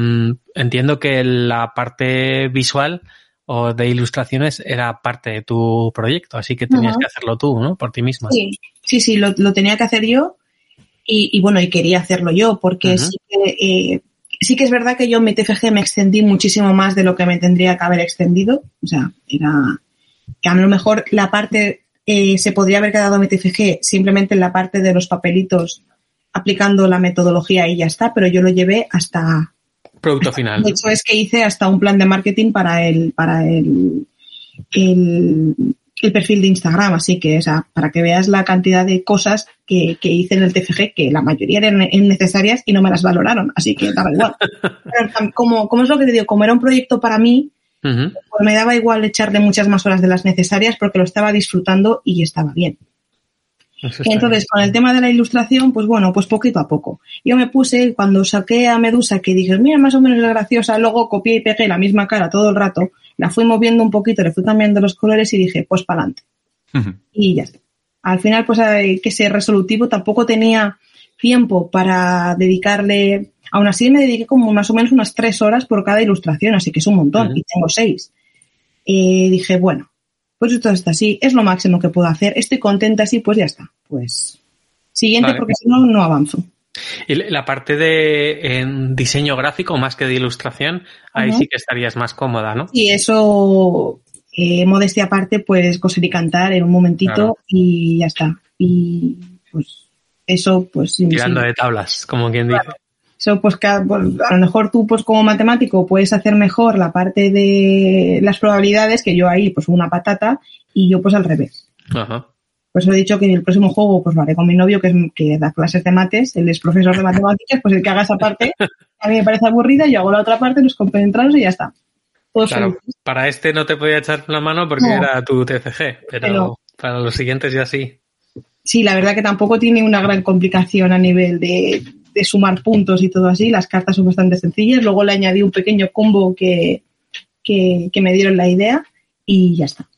entiendo que la parte visual o de ilustraciones era parte de tu proyecto, así que tenías uh -huh. que hacerlo tú, ¿no? Por ti misma. Sí, sí, sí lo, lo tenía que hacer yo y, y, bueno, y quería hacerlo yo porque uh -huh. sí que eh, sí que es verdad que yo en mi TFG me extendí muchísimo más de lo que me tendría que haber extendido. O sea, era, que a lo mejor la parte eh, se podría haber quedado en TFG simplemente en la parte de los papelitos aplicando la metodología y ya está, pero yo lo llevé hasta producto final. De hecho es que hice hasta un plan de marketing para el para el, el, perfil de Instagram, así que o sea, para que veas la cantidad de cosas que, que hice en el TFG, que la mayoría eran necesarias y no me las valoraron, así que daba igual. como, como es lo que te digo, como era un proyecto para mí, pues me daba igual echarle muchas más horas de las necesarias porque lo estaba disfrutando y estaba bien. Entonces, con el tema de la ilustración, pues bueno, pues poquito a poco. Yo me puse, cuando saqué a Medusa, que dije, mira, más o menos es graciosa, luego copié y pegué la misma cara todo el rato, la fui moviendo un poquito, le fui cambiando los colores y dije, pues para adelante. Y ya está. Al final, pues que ser resolutivo tampoco tenía tiempo para dedicarle Aún así me dediqué como más o menos unas tres horas por cada ilustración, así que es un montón, y tengo seis. Y dije, bueno, pues esto está así, es lo máximo que puedo hacer, estoy contenta así, pues ya está. Pues siguiente, porque si no, no avanzo. Y la parte de en diseño gráfico, más que de ilustración, ahí sí que estarías más cómoda, ¿no? Y eso, eh, modestia aparte, pues coser y cantar en un momentito y ya está. Y pues eso, pues... Tirando de tablas, como quien dice. Eso, pues, pues, a lo mejor tú, pues, como matemático, puedes hacer mejor la parte de las probabilidades, que yo ahí, pues, una patata, y yo, pues, al revés. Ajá. Pues he dicho que en el próximo juego, pues, lo haré con mi novio, que, es, que da clases de mates, él es profesor de matemáticas, pues, el que haga esa parte, a mí me parece aburrida, yo hago la otra parte, nos compenetramos y ya está. claro, para este no te podía echar la mano porque era tu TCG, pero para los siguientes ya sí. Sí, la verdad que tampoco tiene una gran complicación a nivel de, de sumar puntos y todo así. Las cartas son bastante sencillas. Luego le añadí un pequeño combo que, que, me dieron la idea y ya está.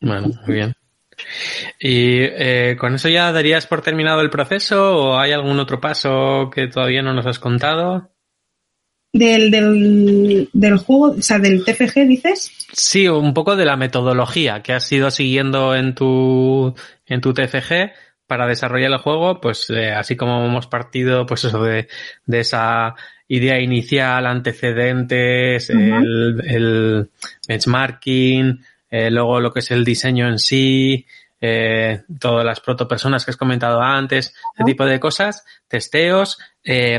Bueno, muy bien. ¿Y eh, con eso ya darías por terminado el proceso o hay algún otro paso que todavía no nos has contado? Del, del, del juego, o sea, del TFG, dices? Sí, un poco de la metodología que has ido siguiendo en tu, en tu TFG para desarrollar el juego, pues eh, así como hemos partido, pues eso de, de esa idea inicial, antecedentes, el, el, benchmarking, eh, luego lo que es el diseño en sí, eh, todas las protopersonas que has comentado antes, ese tipo de cosas, testeos, eh,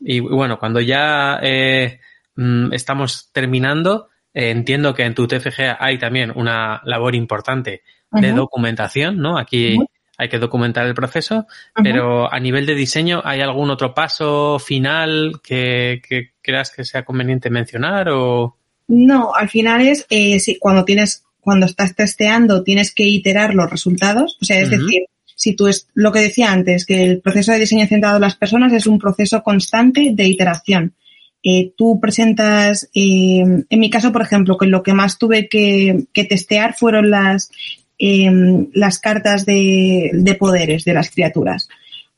y bueno, cuando ya eh, mm, estamos terminando, eh, entiendo que en tu TFG hay también una labor importante de documentación, ¿no? Aquí hay que documentar el proceso, pero a nivel de diseño, ¿hay algún otro paso final que, creas que sea conveniente mencionar o...? No, al final es eh, cuando tienes, cuando estás testeando, tienes que iterar los resultados. O sea, es decir, si tú es lo que decía antes, que el proceso de diseño centrado en las personas es un proceso constante de iteración. Eh, tú presentas, eh, en mi caso, por ejemplo, que lo que más tuve que, que testear fueron las, Em, las cartas de, de, poderes de las criaturas.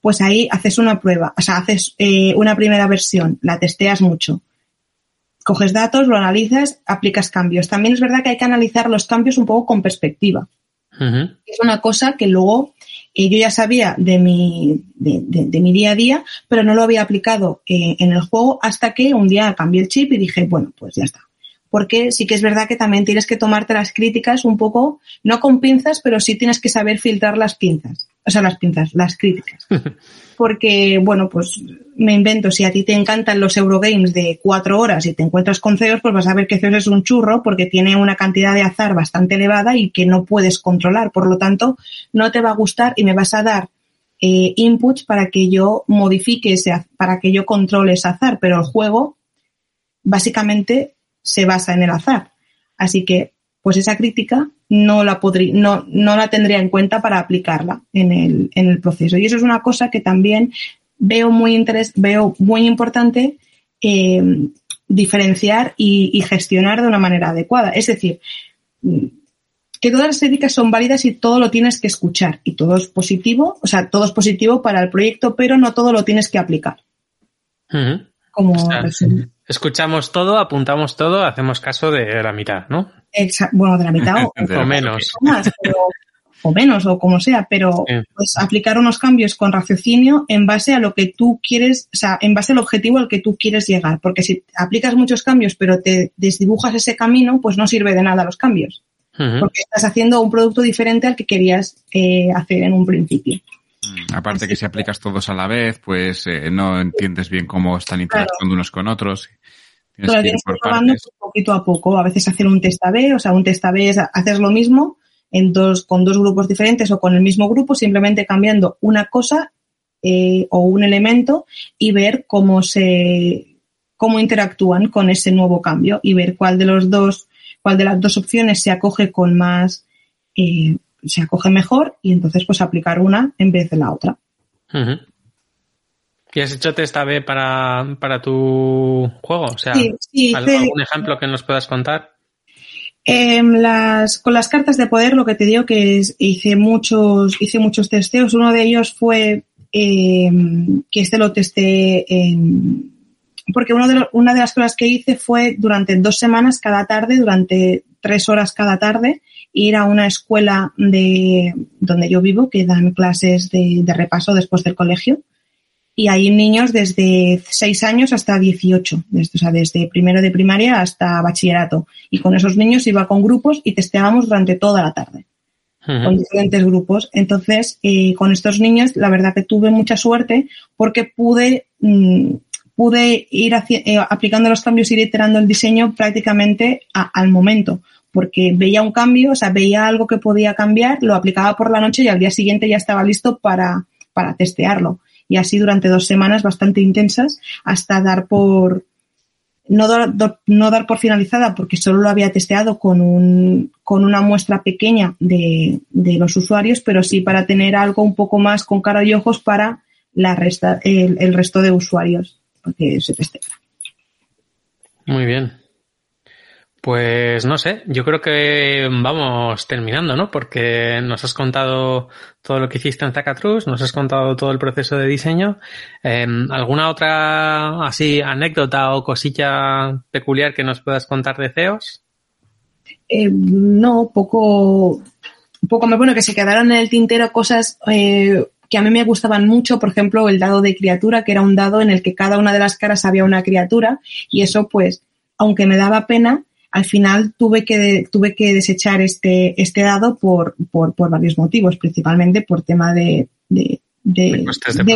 Pues ahí haces una prueba, o sea, haces eh, una primera versión, la testeas mucho. Coges datos, lo analizas, aplicas cambios. También es verdad que hay que analizar los cambios un poco con perspectiva. Es una cosa que luego eh, yo ya sabía de mi, de, de, mi día a día, pero no lo había aplicado eh, en el juego hasta que un día cambié el chip y dije, bueno, pues ya está porque sí que es verdad que también tienes que tomarte las críticas un poco, no con pinzas, pero sí tienes que saber filtrar las pinzas, o sea, las pinzas, las críticas. Porque, bueno, pues me invento, si a ti te encantan los Eurogames de cuatro horas y te encuentras con CEOs, pues vas a ver que CEOs es un churro porque tiene una cantidad de azar bastante elevada y que no puedes controlar. Por lo tanto, no te va a gustar y me vas a dar eh, inputs para que yo modifique ese, para que yo controle ese azar, pero el juego básicamente se basa en el azar. Así que, pues esa crítica no la podría, no, no la tendría en cuenta para aplicarla en el, en el proceso. Y eso es una cosa que también veo muy veo muy importante eh, diferenciar y, y, gestionar de una manera adecuada. Es decir, que todas las críticas son válidas y todo lo tienes que escuchar y todo es positivo, o sea, todo es positivo para el proyecto, pero no todo lo tienes que aplicar. Como Escuchamos todo, apuntamos todo, hacemos caso de la mitad, ¿no? bueno, de la mitad o, menos. o menos, o como sea, pero pues aplicar unos cambios con raciocinio en base a lo que tú quieres, o sea, en base al objetivo al que tú quieres llegar. Porque si aplicas muchos cambios pero te desdibujas ese camino, pues no sirve de nada los cambios. porque estás haciendo un producto diferente al que querías eh, hacer en un principio. Mm, aparte que si aplicas todos a la vez, pues eh, no entiendes bien cómo están interactuando unos con otros. Tienes que ir por partes. poquito a poco. A veces hacer un test A-B, o sea, un test A-B es hacer lo mismo en dos, con dos grupos diferentes o con el mismo grupo, simplemente cambiando una cosa eh, o un elemento y ver cómo se cómo interactúan con ese nuevo cambio y ver cuál de los dos, cuál de las dos opciones se acoge con más, eh, se acoge mejor y entonces pues aplicar una en vez de la otra. ¿Y has hecho test A-B para, para tu juego? O sea, ¿algún ejemplo que nos puedas contar? Em, las, con las cartas de poder, lo que te digo que es, hice muchos, hice muchos testeos. Uno de ellos fue em, que este lo testé en, porque uno de una de las cosas que hice fue durante dos semanas cada tarde, durante tres horas cada tarde, ir a una escuela de donde yo vivo que dan clases de, repaso después del colegio. Y hay niños desde seis años hasta 18, desde, o sea, desde primero de primaria hasta bachillerato. Y con esos niños iba con grupos y testeábamos durante toda la tarde con diferentes grupos. Entonces, eh, con estos niños, la verdad que tuve mucha suerte porque pude mm, pude ir eh, aplicando los cambios y ir iterando el diseño prácticamente al momento, porque veía un cambio, o sea, veía algo que podía cambiar, lo aplicaba por la noche y al día siguiente ya estaba listo para, para testearlo. Y así durante dos semanas bastante intensas hasta dar por, no dar, no dar por finalizada porque solo lo había testeado con, un, con una muestra pequeña de, de, los usuarios, pero sí para tener algo un poco más con cara y ojos para la resta, el resto de usuarios porque se testea. Muy bien. Pues no sé, yo creo que vamos terminando, ¿no? Porque nos has contado todo lo que hiciste en Zacatrus, nos has contado todo el proceso de diseño. Em, ¿Alguna otra así anécdota o cosilla peculiar que nos puedas contar de CEOs? Eh, no, poco, poco me bueno que se quedaron en el tintero cosas eh, que a mí me gustaban mucho, por ejemplo, el dado de criatura, que era un dado en el que cada una de las caras había una criatura y eso pues, aunque me daba pena, al final tuve que, tuve que desechar este, este dado por, por, por varios motivos, principalmente por tema de, de, de,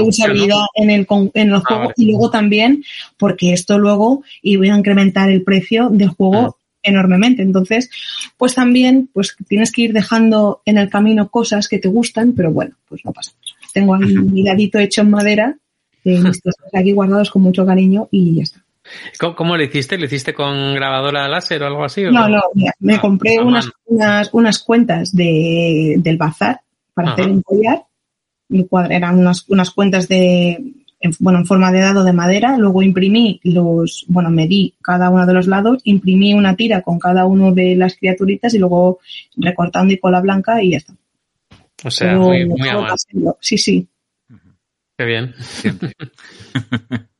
usabilidad en el, en el ah, juego y luego también porque esto luego iba a incrementar el precio del juego enormemente. Entonces, pues también pues tienes que ir dejando en el camino cosas que te gustan, pero bueno, pues no pasa tengo ahí mi dadito hecho en madera, eh, aquí guardados con mucho cariño y ya está. ¿Cómo, lo hiciste? ¿Lo hiciste con grabadora láser o algo así? no, no, me compré unas, unas, unas, cuentas de, del bazar para hacer un collar. Eran unas, unas cuentas de, bueno, en forma de dado de madera. Luego imprimí los, bueno, medí cada uno de los lados, imprimí una tira con cada uno de las criaturitas y luego recortando y cola blanca y ya está. O sea, muy, muy Sí, sí. Qué bien.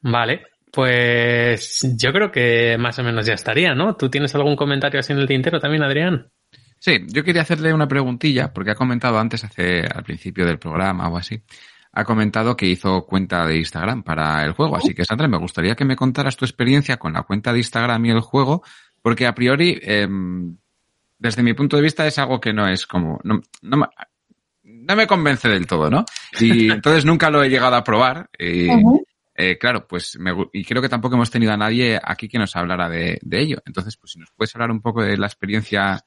vale, pues yo creo que más o menos ya estaría, ¿no? ¿Tú tienes algún comentario así en el tintero también, Adrián? Sí, yo quería hacerle una preguntilla, porque ha comentado antes, hace al principio del programa o así, ha comentado que hizo cuenta de Instagram para el juego. Así que, Sandra, me gustaría que me contaras tu experiencia con la cuenta de Instagram y el juego, porque a priori em, desde mi punto de vista es algo que no es como, no, no, me convence del todo, ¿no? Y entonces nunca lo he llegado a probar. Y, eh, claro, pues me, y creo que tampoco hemos tenido a nadie aquí que nos hablara de, ello. Entonces, pues si nos puedes hablar un poco de la experiencia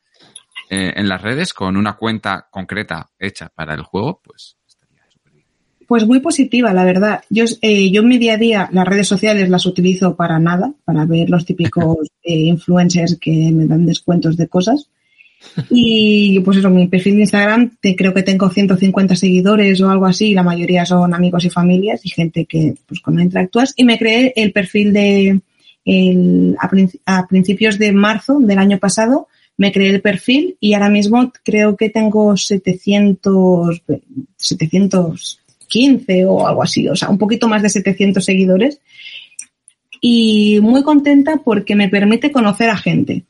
eh, en las redes con una cuenta concreta hecha para el juego, pues estaría súper bien. Pues muy positiva, la verdad. Yo, eh, yo en mi día a día las redes sociales las utilizo para nada, para ver los típicos influencers que me dan descuentos de cosas. Y pues eso, mi perfil de Instagram creo que tengo 150 seguidores o algo así, la mayoría son amigos y familias y gente que pues con la interactúas. Y me creé el perfil de el, a, principios de marzo del año pasado, me creé el perfil y ahora mismo creo que tengo 700, 715 o algo así, o sea, un poquito más de 700 seguidores. Y muy contenta porque me permite conocer a gente.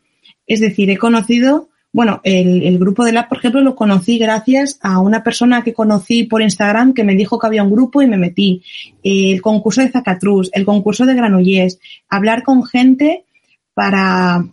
Es decir, he conocido bueno, el, grupo de la, por ejemplo, lo conocí gracias a una persona que conocí por Instagram que me dijo que había un grupo y me metí. El concurso de Zacatrus, el concurso de Granollers, hablar con gente para,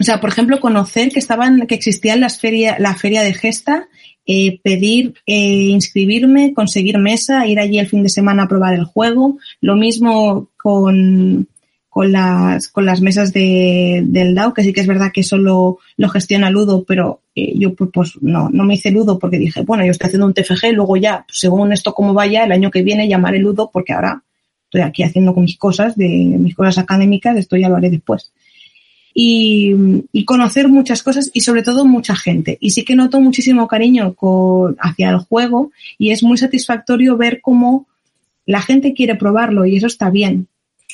o sea, por ejemplo, conocer que estaban, que existía las feria, la feria de Gesta, eh, pedir, eh, inscribirme, conseguir mesa, ir allí el fin de semana a probar el juego. Lo mismo con, con las, con las mesas de, del DAO, que sí que es verdad que solo lo gestiona Ludo, pero eh, yo pues, pues, no, no me hice Ludo porque dije, bueno, yo estoy haciendo un TFG, luego ya, según esto como vaya, el año que viene llamaré Ludo porque ahora estoy aquí haciendo con mis cosas, de mis cosas académicas, esto ya lo haré después. Y, y, conocer muchas cosas y sobre todo mucha gente. Y sí que noto muchísimo cariño con, hacia el juego y es muy satisfactorio ver cómo la gente quiere probarlo y eso está bien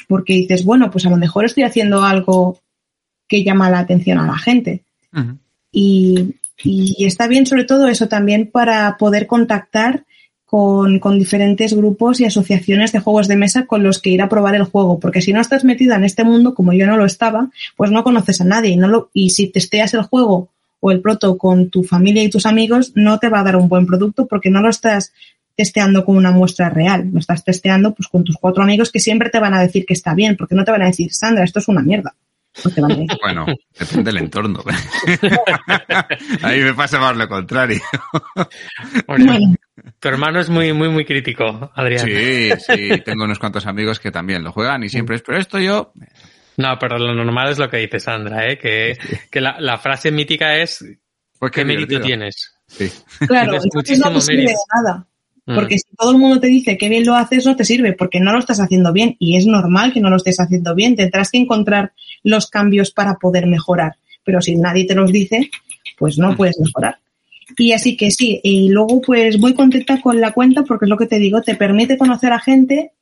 porque dices, bueno, pues a lo mejor estoy haciendo algo que llama la atención a la gente. y, y, está bien sobre todo eso también para poder contactar con, con, diferentes grupos y asociaciones de juegos de mesa con los que ir a probar el juego, porque si no estás metida en este mundo, como yo no lo estaba, pues no conoces a nadie y, no lo, y si testeas el juego o el proto con tu familia y tus amigos, no te va a dar un buen producto porque no lo estás testeando con una muestra real, lo estás testeando pues con tus cuatro amigos que siempre te van a decir que está bien, porque no te van a decir, Sandra, esto es una mierda. bueno, depende del entorno. Ahí me pasa más lo contrario. Tu hermano es muy, muy, muy crítico, Adrián. Sí, sí, tengo unos cuantos amigos que también lo juegan y siempre es, pero esto yo... No, pero lo normal es lo que dice Sandra, ¿eh? que, que la, la frase mítica es pues ¿qué, mérito tienes? Sí. Claro, entonces no te sirve de nada. Mm. Porque si todo el mundo te dice que bien lo haces, no te sirve, porque no lo estás haciendo bien. Y es normal que no lo estés haciendo bien. Tendrás que encontrar los cambios para poder mejorar. Pero si nadie te los dice, pues no mm. puedes mejorar. Y así que sí, y luego pues muy contenta con la cuenta porque es lo que te digo, te permite conocer a gente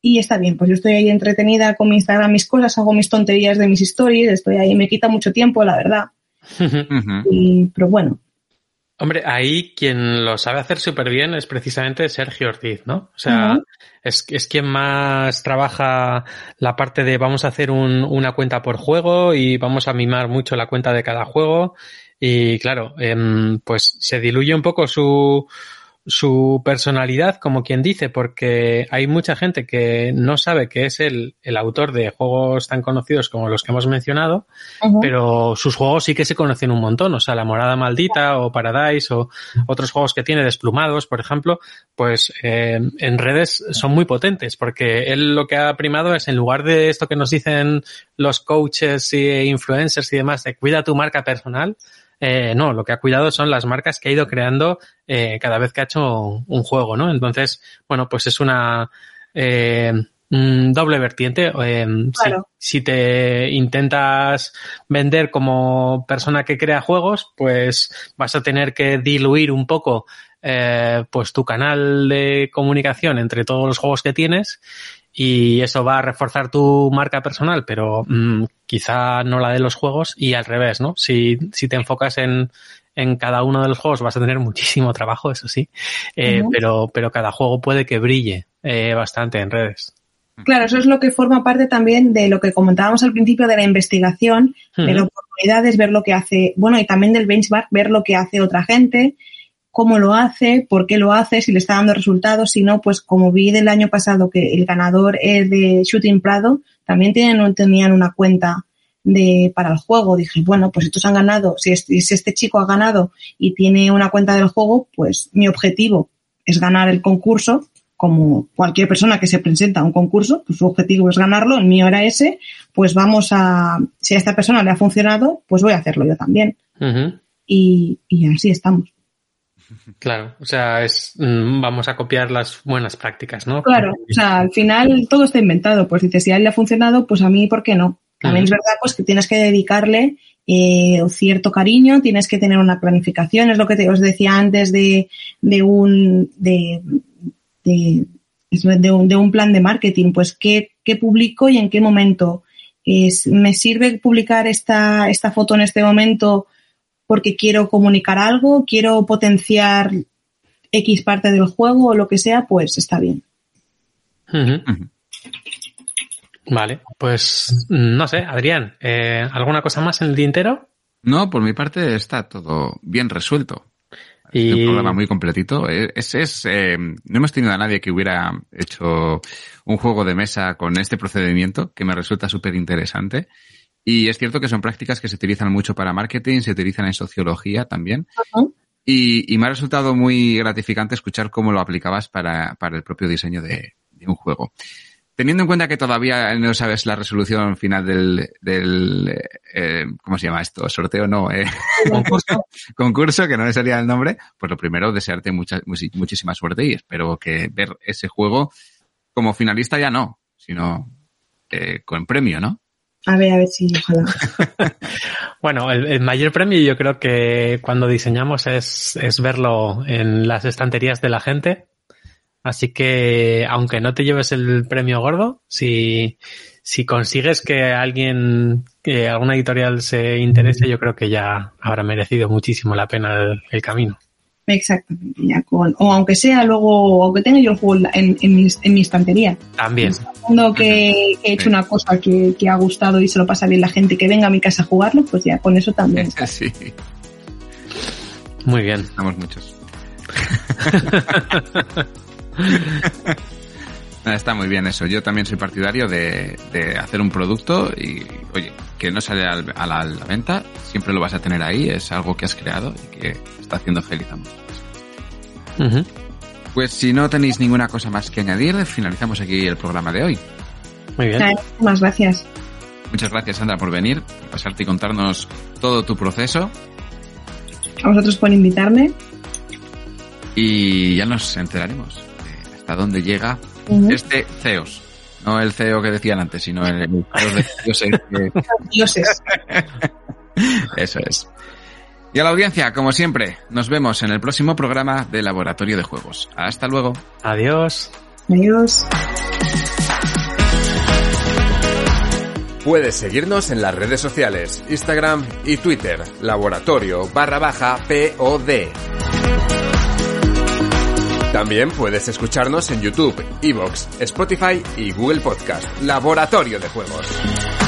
y está bien, pues yo estoy ahí entretenida con mi Instagram, mis cosas, hago mis tonterías de mis stories, estoy ahí, me quita mucho tiempo, la verdad. y, pero bueno, Hombre, ahí quien lo sabe hacer súper bien es precisamente Sergio Ortiz, ¿no? O sea, es, es quien más trabaja la parte de vamos a hacer un, una cuenta por juego y vamos a mimar mucho la cuenta de cada juego. Y claro, eh, pues se diluye un poco su, su personalidad, como quien dice, porque hay mucha gente que no sabe que es el, el autor de juegos tan conocidos como los que hemos mencionado, pero sus juegos sí que se conocen un montón, o sea, La Morada Maldita o Paradise o otros juegos que tiene desplumados, por ejemplo, pues eh, en redes son muy potentes, porque él lo que ha primado es, en lugar de esto que nos dicen los coaches e influencers y demás, de cuida tu marca personal, eh, no, lo que ha cuidado son las marcas que ha ido creando eh, cada vez que ha hecho un juego, ¿no? Entonces, bueno, pues es una eh, doble vertiente. Eh, si, te intentas vender como persona que crea juegos, pues vas a tener que diluir un poco eh, pues tu canal de comunicación entre todos los juegos que tienes y eso va a reforzar tu marca personal, pero mm, quizá no la de los juegos y al revés, ¿no? Si, si te enfocas en, en cada uno de los juegos vas a tener muchísimo trabajo, eso sí, eh, pero, pero cada juego puede que brille eh, bastante en redes. Claro, eso es lo que forma parte también de lo que comentábamos al principio de la investigación, de las oportunidades, ver lo que hace, bueno, y también del benchmark, ver lo que hace otra gente, cómo lo hace, por qué lo hace, si le está dando resultados, si no, pues como vi del año pasado que el ganador es de Shooting Prado, también tienen, tenían una cuenta de, para el juego. Dije, bueno, pues estos han ganado, si este, si este chico ha ganado y tiene una cuenta del juego, pues mi objetivo es ganar el concurso, como cualquier persona que se presenta a un concurso, pues su objetivo es ganarlo, el mío era ese, pues vamos a, si a esta persona le ha funcionado, pues voy a hacerlo yo también. y, y así estamos. Claro, o sea, es mm, vamos a copiar las buenas prácticas, ¿no? Claro, o sea, al final todo está inventado. Pues dices, si a él le ha funcionado, pues a mí, ¿por qué no? También es verdad pues que tienes que dedicarle eh, cierto cariño, tienes que tener una planificación, es lo que te, os decía antes de, de un de, de, de, un, de un plan de marketing, pues qué, qué publico y en qué momento. Es, ¿Me sirve publicar esta, esta foto en este momento porque quiero comunicar algo, quiero potenciar X parte del juego o lo que sea, pues está bien. Vale, pues no sé, Adrián, eh, ¿alguna cosa más en el tintero? No, por mi parte está todo bien resuelto. Y... un programa muy completito. Es, es, eh, no hemos tenido a nadie que hubiera hecho un juego de mesa con este procedimiento que me resulta súper interesante. Y es cierto que son prácticas que se utilizan mucho para marketing, se utilizan en sociología también. y, y, me ha resultado muy gratificante escuchar cómo lo aplicabas para, para el propio diseño de, de un juego. Teniendo en cuenta que todavía no sabes la resolución final del, del eh, ¿cómo se llama esto? Sorteo, no, eh, concurso, concurso, que no me salía el nombre, pues lo primero, desearte mucha, muchísima suerte y espero que ver ese juego como finalista ya no, sino eh, con premio, ¿no? A ver, a ver si, ojalá. bueno, el, mayor premio yo creo que cuando diseñamos es, es verlo en las estanterías de la gente Así que, aunque no te lleves el premio gordo, si, si consigues que alguien, que alguna editorial se interese, yo creo que ya habrá merecido muchísimo la pena el camino. Exactamente, ya con, o aunque sea luego, aunque tenga yo el juego en, en, mi, en mi, estantería. También. Cuando que, he hecho una cosa que, que, ha gustado y se lo pasa bien la gente que venga a mi casa a jugarlo, pues ya con eso también. Sí. Muy bien. Estamos muchos. Está muy bien eso. Yo también soy partidario de, de hacer un producto y, oye, que no sale al, a, la, a, la, venta, siempre lo vas a tener ahí, es algo que has creado y que está haciendo feliz a muchos. Uh -huh. Pues si no tenéis ninguna cosa más que añadir, finalizamos aquí el programa de hoy. Muy bien. Muchas gracias. Muchas gracias, Sandra, por venir, por pasarte y contarnos todo tu proceso. A vosotros por invitarme. Y ya nos enteraremos hasta dónde llega uh -huh. este CEOS. No el CEO que decían antes, sino el, el CEOS de dioses. Que... dioses. Eso es. Y a la audiencia, como siempre, nos vemos en el próximo programa de Laboratorio de Juegos. Hasta luego. Adiós. Adiós. Puedes seguirnos en las redes sociales, Instagram y Twitter, laboratorio barra baja POD. También puedes escucharnos en YouTube, Evox, Spotify y Google Podcast. Laboratorio de Juegos.